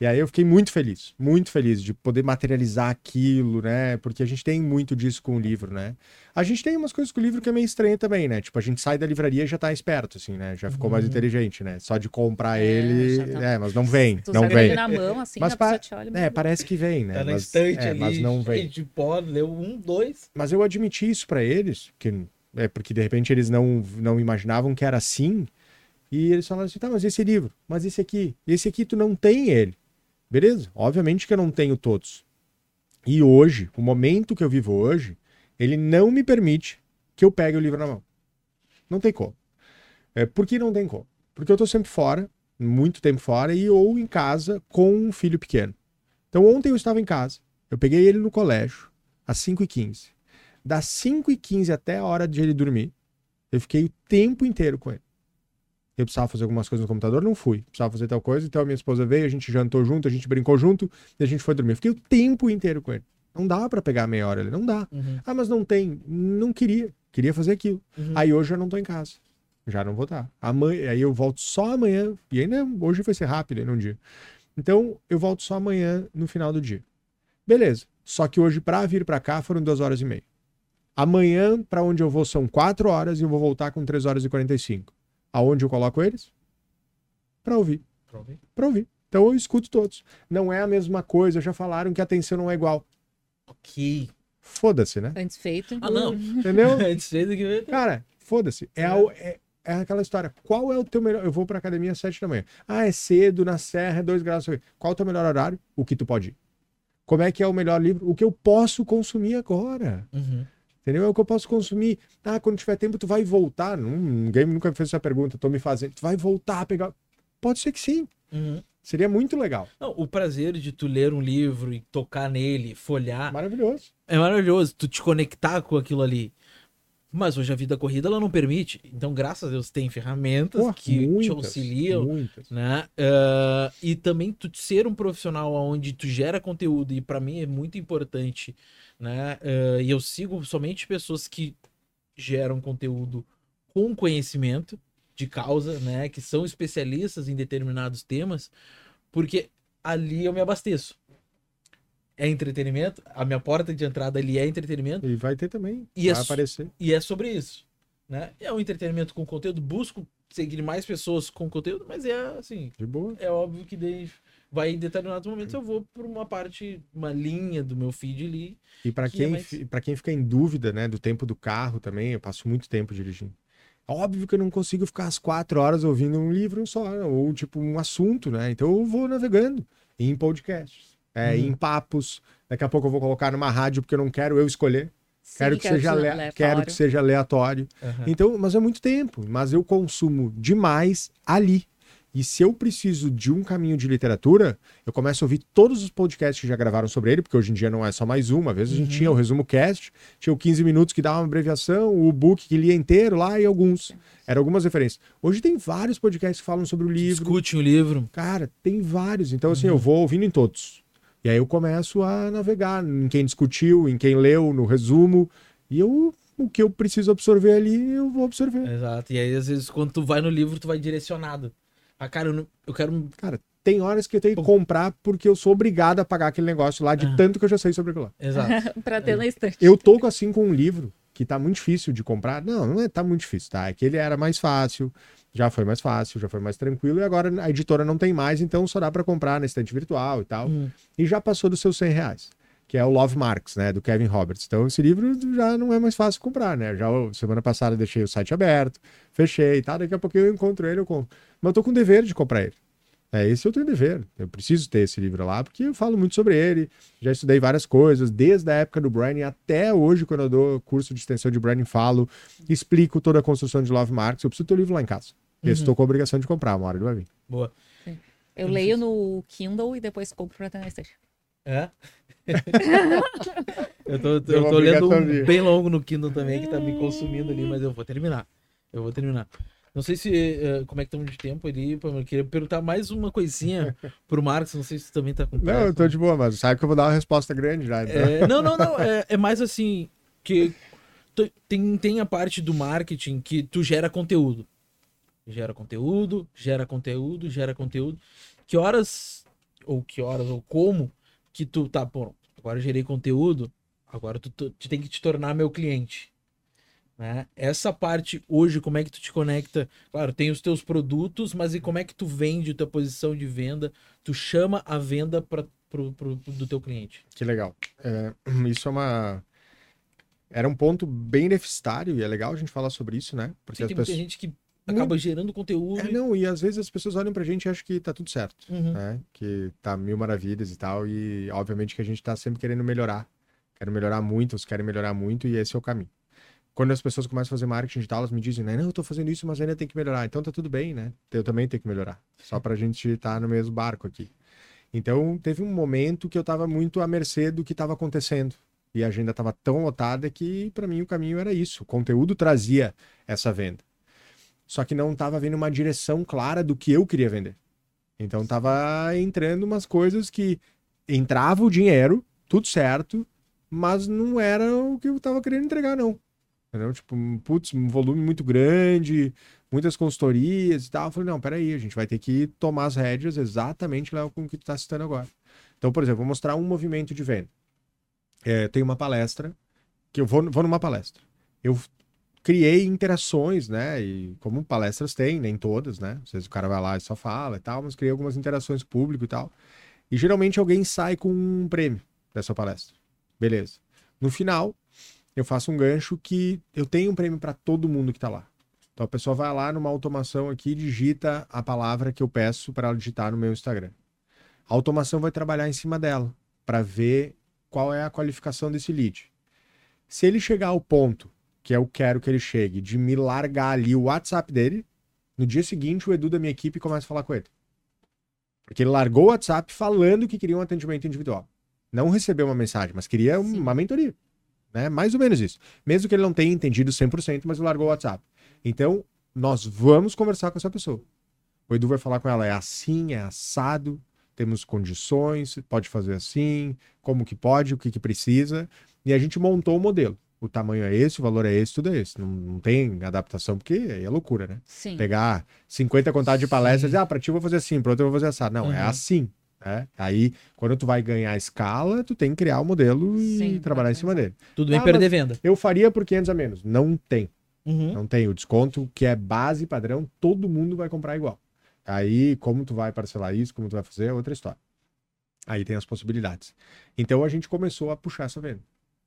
E aí eu fiquei muito feliz, muito feliz de poder materializar aquilo, né? Porque a gente tem muito disso com o livro, né? A gente tem umas coisas com o livro que é meio estranha também, né? Tipo, a gente sai da livraria e já tá esperto, assim, né? Já ficou mais inteligente, né? Só de comprar É, ele. tá- É, mas não vem, Tu não vem. ele na mão, assim, Mas pa- te olha. É, parece que vem, né? Tá na mas, estante é, ali, mas não vem. de pó, leu um, dois. Mas eu admiti isso pra eles, que é porque de repente eles não, não imaginavam que era assim. E eles falaram assim: tá, mas esse livro, mas esse aqui, esse aqui tu não tem ele. Beleza? Obviamente que eu não tenho todos. E hoje, o momento que eu vivo hoje, ele não me permite que eu pegue o livro na mão. Não tem como. É, por que não tem como? Porque eu tô sempre fora, muito tempo fora, e ou em casa com um filho pequeno. Então ontem eu estava em casa, eu peguei ele no colégio, às 5h15. Das 5h15 até a hora de ele dormir, eu fiquei o tempo inteiro com ele. Eu precisava fazer algumas coisas no computador, não fui. Precisava fazer tal coisa, então a minha esposa veio, a gente jantou junto, a gente brincou junto, e a gente foi dormir. Eu fiquei o tempo inteiro com ele. Não dá pra pegar meia hora ali, não dá. Uhum, Ah, mas não tem. Não queria. Queria fazer aquilo. uhum. Aí hoje eu não tô em casa. Já não vou estar. Amanhã, aí eu volto só amanhã. E ainda hoje vai ser rápido ainda um dia. Então eu volto só amanhã no final do dia. Beleza. Só que hoje pra vir pra cá foram duas horas e meia. Amanhã pra onde eu vou são quatro horas e eu vou voltar com três horas e 45. Aonde eu coloco eles? Pra ouvir. Pra ouvir. Então eu escuto todos. Não é a mesma coisa. Já falaram que a atenção não é igual. Ok. Foda-se, né? Antes feito. Ah, não. Entendeu? Antes fez do que Cara, foda-se. É, É. é, é aquela história. Qual é o teu melhor. Eu vou pra academia às 7 da manhã. Ah, é cedo, na serra, é 2 graus. Qual é o teu melhor horário? O que tu pode ir. Como é que é o melhor livro? O que eu posso consumir agora. Uhum. Entendeu? É o que eu posso consumir. Ah, quando tiver tempo, tu vai voltar. Ninguém nunca me fez essa pergunta. Tô me fazendo. Tu vai voltar a pegar. Pode ser que sim. Uhum. Seria muito legal. Não, o prazer de tu ler um livro e tocar nele, folhar, Maravilhoso. é maravilhoso. Tu te conectar com aquilo ali. Mas hoje a vida corrida ela não permite. Então, graças a Deus, tem ferramentas que te muitas, auxiliam, Muitas. né? Ah, e também tu ser um profissional onde tu gera conteúdo, e pra mim é muito importante, né? Ah, e eu sigo somente pessoas que geram conteúdo com conhecimento de causa, né? Que são especialistas em determinados temas, porque ali eu me abasteço. É entretenimento, a minha porta de entrada ali é entretenimento, E vai ter também. E é vai su- aparecer. e é sobre isso, né? É um entretenimento com conteúdo, busco seguir mais pessoas com conteúdo, mas é assim, De boa. é óbvio que daí vai em determinados momentos eu vou por uma parte, uma linha do meu feed ali. E para Que é quem, mais- fi- pra quem fica em dúvida, né, do tempo do carro também, eu passo muito tempo dirigindo. Óbvio que eu não consigo ficar às quatro horas ouvindo um livro só, ou tipo um assunto, né? Então eu vou navegando em podcasts, é, Uhum. em papos. Daqui a pouco eu vou colocar numa rádio porque eu não quero eu escolher. Sim, quero que, seja ale- aleatório. quero que seja aleatório. Então, mas é muito tempo. Mas eu consumo demais ali. E se eu preciso de um caminho de literatura, eu começo a ouvir todos os podcasts que já gravaram sobre ele, porque hoje em dia não é só mais um. Às vezes a gente Uhum. tinha o resumo cast, tinha o 15 minutos que dava uma abreviação, o book que lia inteiro lá e alguns. Eram algumas referências. Hoje tem vários podcasts que falam sobre o livro. Discute o livro. Cara, tem vários. Então, assim, Uhum. eu vou ouvindo em todos. E aí eu começo a navegar em quem discutiu, em quem leu, no resumo. E eu, o que eu preciso absorver ali, eu vou absorver. Exato. E aí, às vezes, quando tu vai no livro, tu vai direcionado. Ah, cara, eu, não- eu quero. Cara, tem horas que eu tenho que comprar porque eu sou obrigado a pagar aquele negócio lá de Ah. tanto que eu já sei sobre aquilo lá. Exato. pra ter na estante. Eu tô assim com um livro que tá muito difícil de comprar. Não, não é tá muito difícil, tá? É que ele era mais fácil, já foi mais fácil, já foi mais tranquilo e agora a editora não tem mais, então só dá pra comprar na estante virtual e tal. Hum. E já passou dos seus 100 reais. Que é o Love Marks, né? Do Kevin Roberts. Então, esse livro já não é mais fácil comprar, né? Já semana passada eu deixei o site aberto, fechei e tal. Daqui a pouquinho eu encontro ele, eu compro. Mas eu tô com dever de comprar ele. É, esse eu tenho dever. Eu preciso ter esse livro lá, porque eu falo muito sobre ele. Já estudei várias coisas, desde a época do branding até hoje, quando eu dou curso de extensão de branding, falo, explico toda a construção de Love Marks. Eu preciso ter o livro lá em casa. Uhum. Estou com a obrigação de comprar, uma hora ele vai vir. Boa. Eu leio no Kindle e depois compro pra ter na estante. É? Eu tô, eu tô lendo um bem longo no Kindle também, que tá me consumindo ali, mas eu vou terminar. Eu vou terminar. Não sei se. eh, como é que estamos de tempo ali. Eu queria perguntar mais uma coisinha pro Marcos. Não sei se também tá com Não, pressa. eu tô de boa, mas sabe que eu vou dar uma resposta grande já. Então. É, não, não, não. É, é mais assim. Que tem, tem a parte do marketing que tu gera conteúdo. Gera conteúdo, gera conteúdo, gera conteúdo. Que horas, ou que horas, ou como que tu tá, pô, agora eu gerei conteúdo, agora tu, tu, tu tem que te tornar meu cliente. Né? Essa parte hoje, como é que tu te conecta? Claro, tem os teus produtos, mas e como é que tu vende tua posição de venda? Tu chama a venda pra, pro, do teu cliente. Que legal. É, isso é uma. Era um ponto bem deficitário e é legal a gente falar sobre isso, né? Porque Sim, tem muita pessoas. gente que acaba gerando conteúdo. É, não, e às vezes as pessoas olham pra gente e acham que tá tudo certo, Uhum. né? Que tá mil maravilhas e tal, e obviamente que a gente tá sempre querendo melhorar. Quero melhorar muito, eles querem melhorar muito, e esse é o caminho. Quando as pessoas começam a fazer marketing digital, elas me dizem, né? Não, eu tô fazendo isso, mas ainda tem que melhorar. Então tá tudo bem, né? Eu também tenho que melhorar. Só pra gente estar no mesmo barco aqui. Então teve um momento que eu tava muito à mercê do que tava acontecendo. E a agenda tava tão lotada que pra mim o caminho era isso. O conteúdo trazia essa venda. Só que não tava vendo uma direção clara do que eu queria vender. Então tava entrando umas coisas que entrava o dinheiro, tudo certo, mas não era o que eu tava querendo entregar, não. Entendeu? Tipo, putz, um volume muito grande, muitas consultorias e tal. Eu falei, não, peraí, a gente vai ter que tomar as rédeas exatamente lá com o que tu tá citando agora. Então, por exemplo, vou mostrar um movimento de venda. É, tem uma palestra, que eu vou, vou numa palestra. Eu criei interações, né? E como palestras têm, nem todas, né? Às vezes o cara vai lá e só fala e tal, mas criei algumas interações público e tal. E geralmente alguém sai com um prêmio dessa palestra. Beleza. No final, eu faço um gancho que eu tenho um prêmio para todo mundo que tá lá. Então a pessoa vai lá numa automação aqui e digita a palavra que eu peço para ela digitar no meu Instagram. A automação vai trabalhar em cima dela para ver qual é a qualificação desse lead. Se ele chegar ao ponto que eu quero que ele chegue, de me largar ali o WhatsApp dele, no dia seguinte o Edu da minha equipe começa a falar com ele. Porque ele largou o WhatsApp falando que queria um atendimento individual. Não recebeu uma mensagem, mas queria Sim. uma mentoria. Né? Mais ou menos isso. Mesmo que ele não tenha entendido 100%, mas largou o WhatsApp. Então, nós vamos conversar com essa pessoa. O Edu vai falar com ela, é assim, é assado, temos condições, pode fazer assim, como que pode, o que que precisa. E a gente montou o modelo. O tamanho é esse, o valor é esse, tudo é esse. Não, não tem adaptação, porque aí é loucura, né? Sim. Pegar 50 contatos de palestras e dizer, ah, pra ti eu vou fazer assim, pra outro eu vou fazer assado. Não, é Uhum. assim. Né? Aí, quando tu vai ganhar escala, tu tem que criar o modelo e Sim, trabalhar em cima dele. Tudo bem Ah, perder venda. Eu faria por 500 a menos. Não tem. Uhum. Não tem. O desconto que é base padrão, todo mundo vai comprar igual. Aí, como tu vai parcelar isso, como tu vai fazer, é outra história. Aí tem as possibilidades. Então a gente começou a puxar essa venda.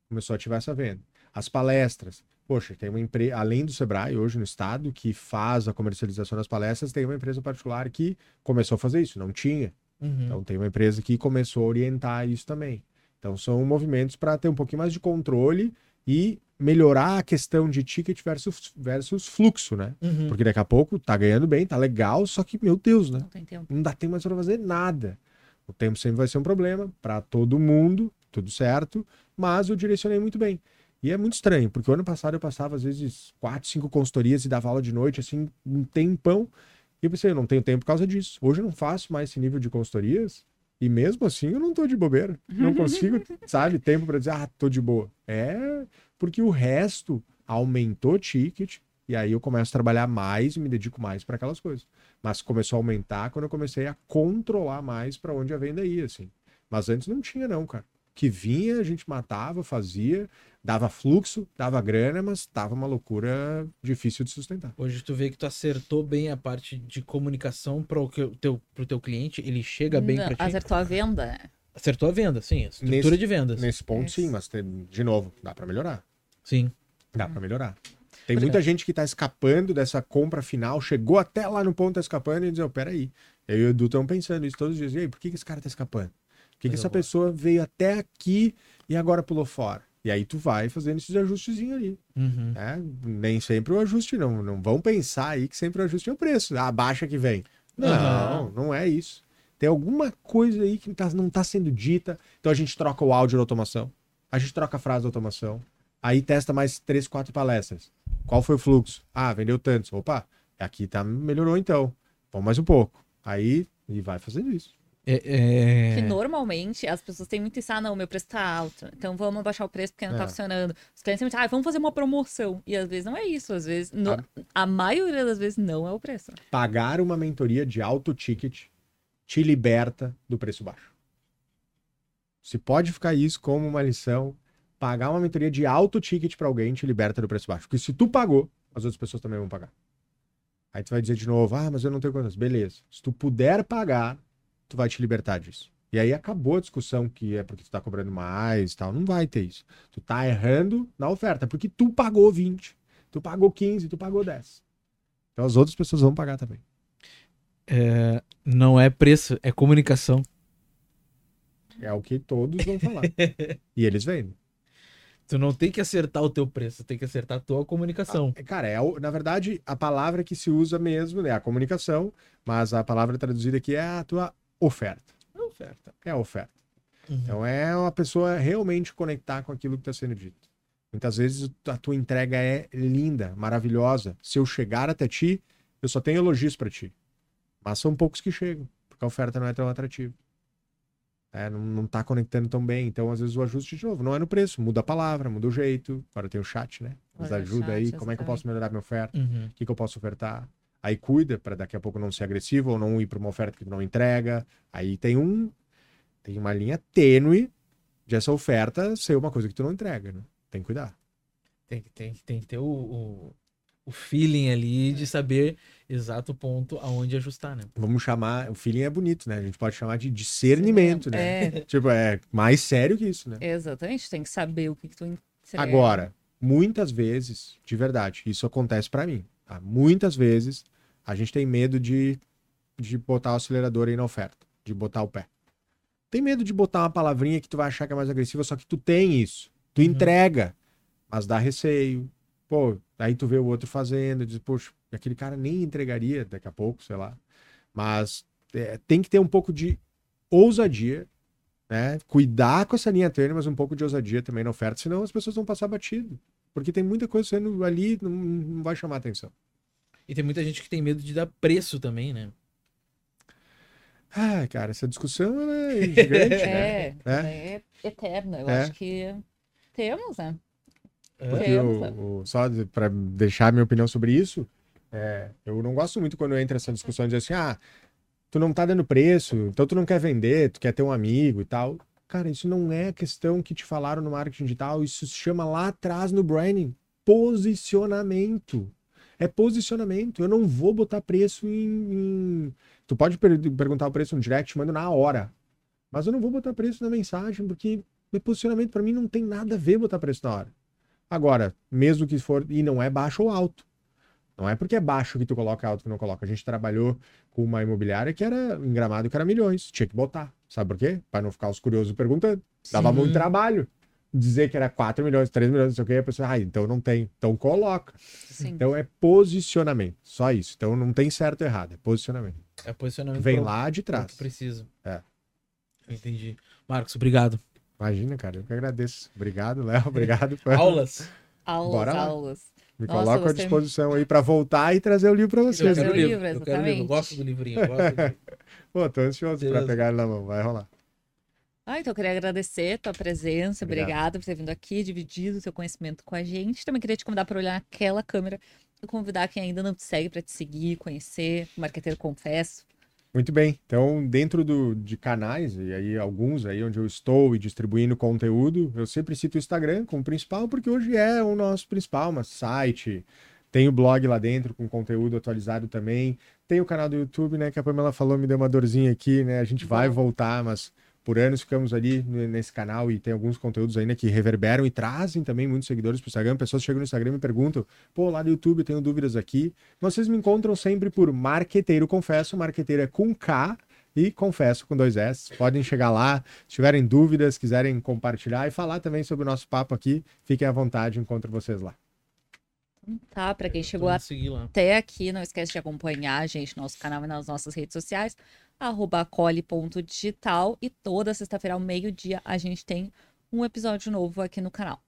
Começou a ativar essa venda. As palestras. Poxa, tem uma empresa, além do Sebrae, hoje no estado, que faz a comercialização das palestras, tem uma empresa particular que começou a fazer isso. Não tinha. Uhum. Então tem uma empresa que começou a orientar isso também. Então são movimentos para ter um pouquinho mais de controle e melhorar a questão de ticket versus, versus fluxo, né? Uhum. Porque daqui a pouco tá ganhando bem, tá legal, só que, meu Deus, né? Não. Não dá tempo mais para fazer nada. O tempo sempre vai ser um problema para todo mundo, tudo certo, mas eu direcionei muito bem. E é muito estranho, porque o ano passado eu passava às vezes quatro, cinco consultorias e dava aula de noite, assim, um tempão. E eu pensei, eu não tenho tempo por causa disso. Hoje eu não faço mais esse nível de consultorias. E mesmo assim eu não tô de bobeira. Não consigo, sabe, tempo para dizer, ah, tô de boa. É porque o resto aumentou ticket. E aí eu começo a trabalhar mais e me dedico mais para aquelas coisas. Mas começou a aumentar quando eu comecei a controlar mais para onde a venda ia, assim. Mas antes não tinha, não, cara. Que vinha, a gente matava, fazia, dava fluxo, dava grana, mas tava uma loucura difícil de sustentar. Hoje tu vê que tu acertou bem a parte de comunicação para o teu, pro teu cliente, ele chega bem para ti. Acertou a venda. Acertou a venda, sim, a estrutura Nesse- de vendas. Nesse ponto, Isso. sim, mas tem- de novo, dá para melhorar. Sim. Dá para melhorar. Tem muita é. gente que tá escapando dessa compra final, chegou até lá no ponto, tá escapando e diz, oh, peraí. Eu e o Edu estão pensando isso todos os dias. E aí, por que, que esse cara tá escapando? Por que, que essa pessoa veio até aqui e agora pulou fora? E aí tu vai fazendo esses ajustezinhos ali. Uhum. né? Nem sempre o ajuste, não. Não vão pensar aí que sempre o ajuste é o preço. A baixa que vem. Não, Aham. não é isso. Tem alguma coisa aí que tá- não tá sendo dita. Então a gente troca o áudio da automação. A gente troca a frase da automação. Aí testa mais três, quatro palestras. Qual foi o fluxo? Ah, vendeu tantos. Opa, aqui tá, melhorou então. Vamos mais um pouco. Aí, e vai fazendo isso. É, é... Que normalmente as pessoas têm muito isso, ah, não, meu preço tá alto, então vamos abaixar o preço porque não tá É. funcionando. Os clientes sempre ah, vamos fazer uma promoção. E às vezes não é isso, às vezes, no- a maioria das vezes não é o preço. Pagar uma mentoria de alto ticket te liberta do preço baixo. Se pode ficar isso como uma lição, pagar uma mentoria de alto ticket para alguém te liberta do preço baixo. Porque se tu pagou, as outras pessoas também vão pagar. Aí tu vai dizer de novo, ah, mas eu não tenho contas. Beleza. Se tu puder pagar, tu vai te libertar disso. E aí acabou a discussão que é porque tu tá cobrando mais e tal. Não vai ter isso. Tu tá errando na oferta, porque tu pagou 20, tu pagou 15, tu pagou 10. Então as outras pessoas vão pagar também. Não é preço, é comunicação. É o que todos vão falar. e eles vendem. Tu não tem que acertar o teu preço, tem que acertar a tua comunicação. É, Cara, é, na verdade, a palavra que se usa mesmo é a comunicação, mas a palavra traduzida aqui é a tua oferta. É oferta. É a oferta. Uhum. Então é uma pessoa realmente conectar com aquilo que está sendo dito. Muitas vezes a tua entrega é linda, maravilhosa. Se eu chegar até ti, eu só tenho elogios para ti. Mas são poucos que chegam, porque a oferta não é tão atrativa. É, não, não tá conectando tão bem. Então, às vezes, o ajuste, de novo, não é no preço. Muda a palavra, muda o jeito. Agora tem o chat, né? Nos ajuda aí. Como é que eu posso melhorar minha oferta? Uhum. O que, que eu posso ofertar? Aí cuida para daqui a pouco não ser agressivo ou não ir para uma oferta que tu não entrega. Aí tem um tem uma linha tênue de essa oferta ser uma coisa que tu não entrega, né? Tem que cuidar. Tem, que- tem, que- tem que ter o, o, o feeling ali de saber exato ponto aonde ajustar, né? Vamos chamar, o feeling é bonito, né? A gente pode chamar de discernimento, né? É, Tipo, é mais sério que isso, né? exatamente, tem que saber o que, que tu entrega. Agora, muitas vezes, de verdade, isso acontece pra mim. tá? Muitas vezes a gente tem medo de, de botar o acelerador aí na oferta, de botar o pé. Tem medo de botar uma palavrinha que tu vai achar que é mais agressiva, só que tu tem isso. Tu Uhum. entrega, mas dá receio. Pô, aí tu vê o outro fazendo, diz, poxa, aquele cara nem entregaria daqui a pouco, sei lá. Mas é, tem que ter um pouco de ousadia, né? Cuidar com essa linha tênue, mas um pouco de ousadia também na oferta, senão as pessoas vão passar batido. Porque tem muita coisa sendo ali, não, não vai chamar atenção. E tem muita gente que tem medo de dar preço também, né? Ah, cara, essa discussão é gigante, né? É, É. é eterna. Eu É. acho que temos, né? Porque Temos, o, o- só pra deixar minha opinião sobre isso, é, eu não gosto muito quando entra essa discussão de dizer assim, ah, tu não tá dando preço, então tu não quer vender, tu quer ter um amigo e tal. Cara, isso não é a questão que te falaram no marketing digital, isso se chama lá atrás no branding, posicionamento. É posicionamento. Eu não vou botar preço em. em- Tu pode per- perguntar o preço no direct, mando na hora. Mas eu não vou botar preço na mensagem, porque meu posicionamento para mim não tem nada a ver botar preço na hora. Agora, mesmo que for, e não é baixo ou alto. Não é porque é baixo que tu coloca alto que não coloca. A gente trabalhou com uma imobiliária que era em gramado que era milhões. Tinha que botar. Sabe por quê? Para não ficar os curiosos perguntando. Dava Sim. muito trabalho. Dizer que era 4 milhões, 3 milhões, não sei o quê, a pessoa, ah, então não tem. Então coloca. Sim. Então é posicionamento. Só isso. Então não tem certo ou errado, é posicionamento. É posicionamento Vem pro- lá de que trás. precisa. É. Eu entendi. Marcos, obrigado. Imagina, cara, eu que agradeço. Obrigado, Léo. Obrigado. Aulas. Aulas, Bora lá. aulas. Me Nossa, coloco à gostei. disposição aí para voltar e trazer o livro para Eu vocês. Trazer quero o livro. livro, Eu quero livro. Eu exatamente. gosto do livrinho. eu gosto do livro. Pô, tô ansioso para pegar ele na mão. Vai rolar. Ah, então eu queria agradecer a tua presença. Obrigada por ter vindo aqui, dividido o teu conhecimento com a gente. Também queria te convidar para olhar aquela câmera e convidar quem ainda não te segue para te seguir, conhecer o Marqueteiro Confesso. Muito bem. Então, dentro do, de canais, e aí alguns aí onde eu estou e distribuindo conteúdo, eu sempre cito o Instagram como principal, porque hoje é o nosso principal, mas site, tem o blog lá dentro com conteúdo atualizado também, tem o canal do YouTube, né, que a Pamela falou, me deu uma dorzinha aqui, né, a gente vai voltar, mas por anos ficamos ali nesse canal e tem alguns conteúdos ainda que reverberam e trazem também muitos seguidores para o Instagram, pessoas chegam no Instagram e me perguntam, pô, lá do YouTube eu tenho dúvidas aqui, vocês me encontram sempre por Marqueteiro Confesso. Marqueteiro é com K e Confesso com dois S. Podem chegar lá, se tiverem dúvidas, quiserem compartilhar e falar também sobre o nosso papo aqui, fiquem à vontade, encontro vocês lá. Tá? Para quem chegou seguir lá. até aqui, não esquece de acompanhar a gente no nosso canal e nas nossas redes sociais, arroba acole.digital. E toda sexta-feira ao meio-dia a gente tem um episódio novo aqui no canal.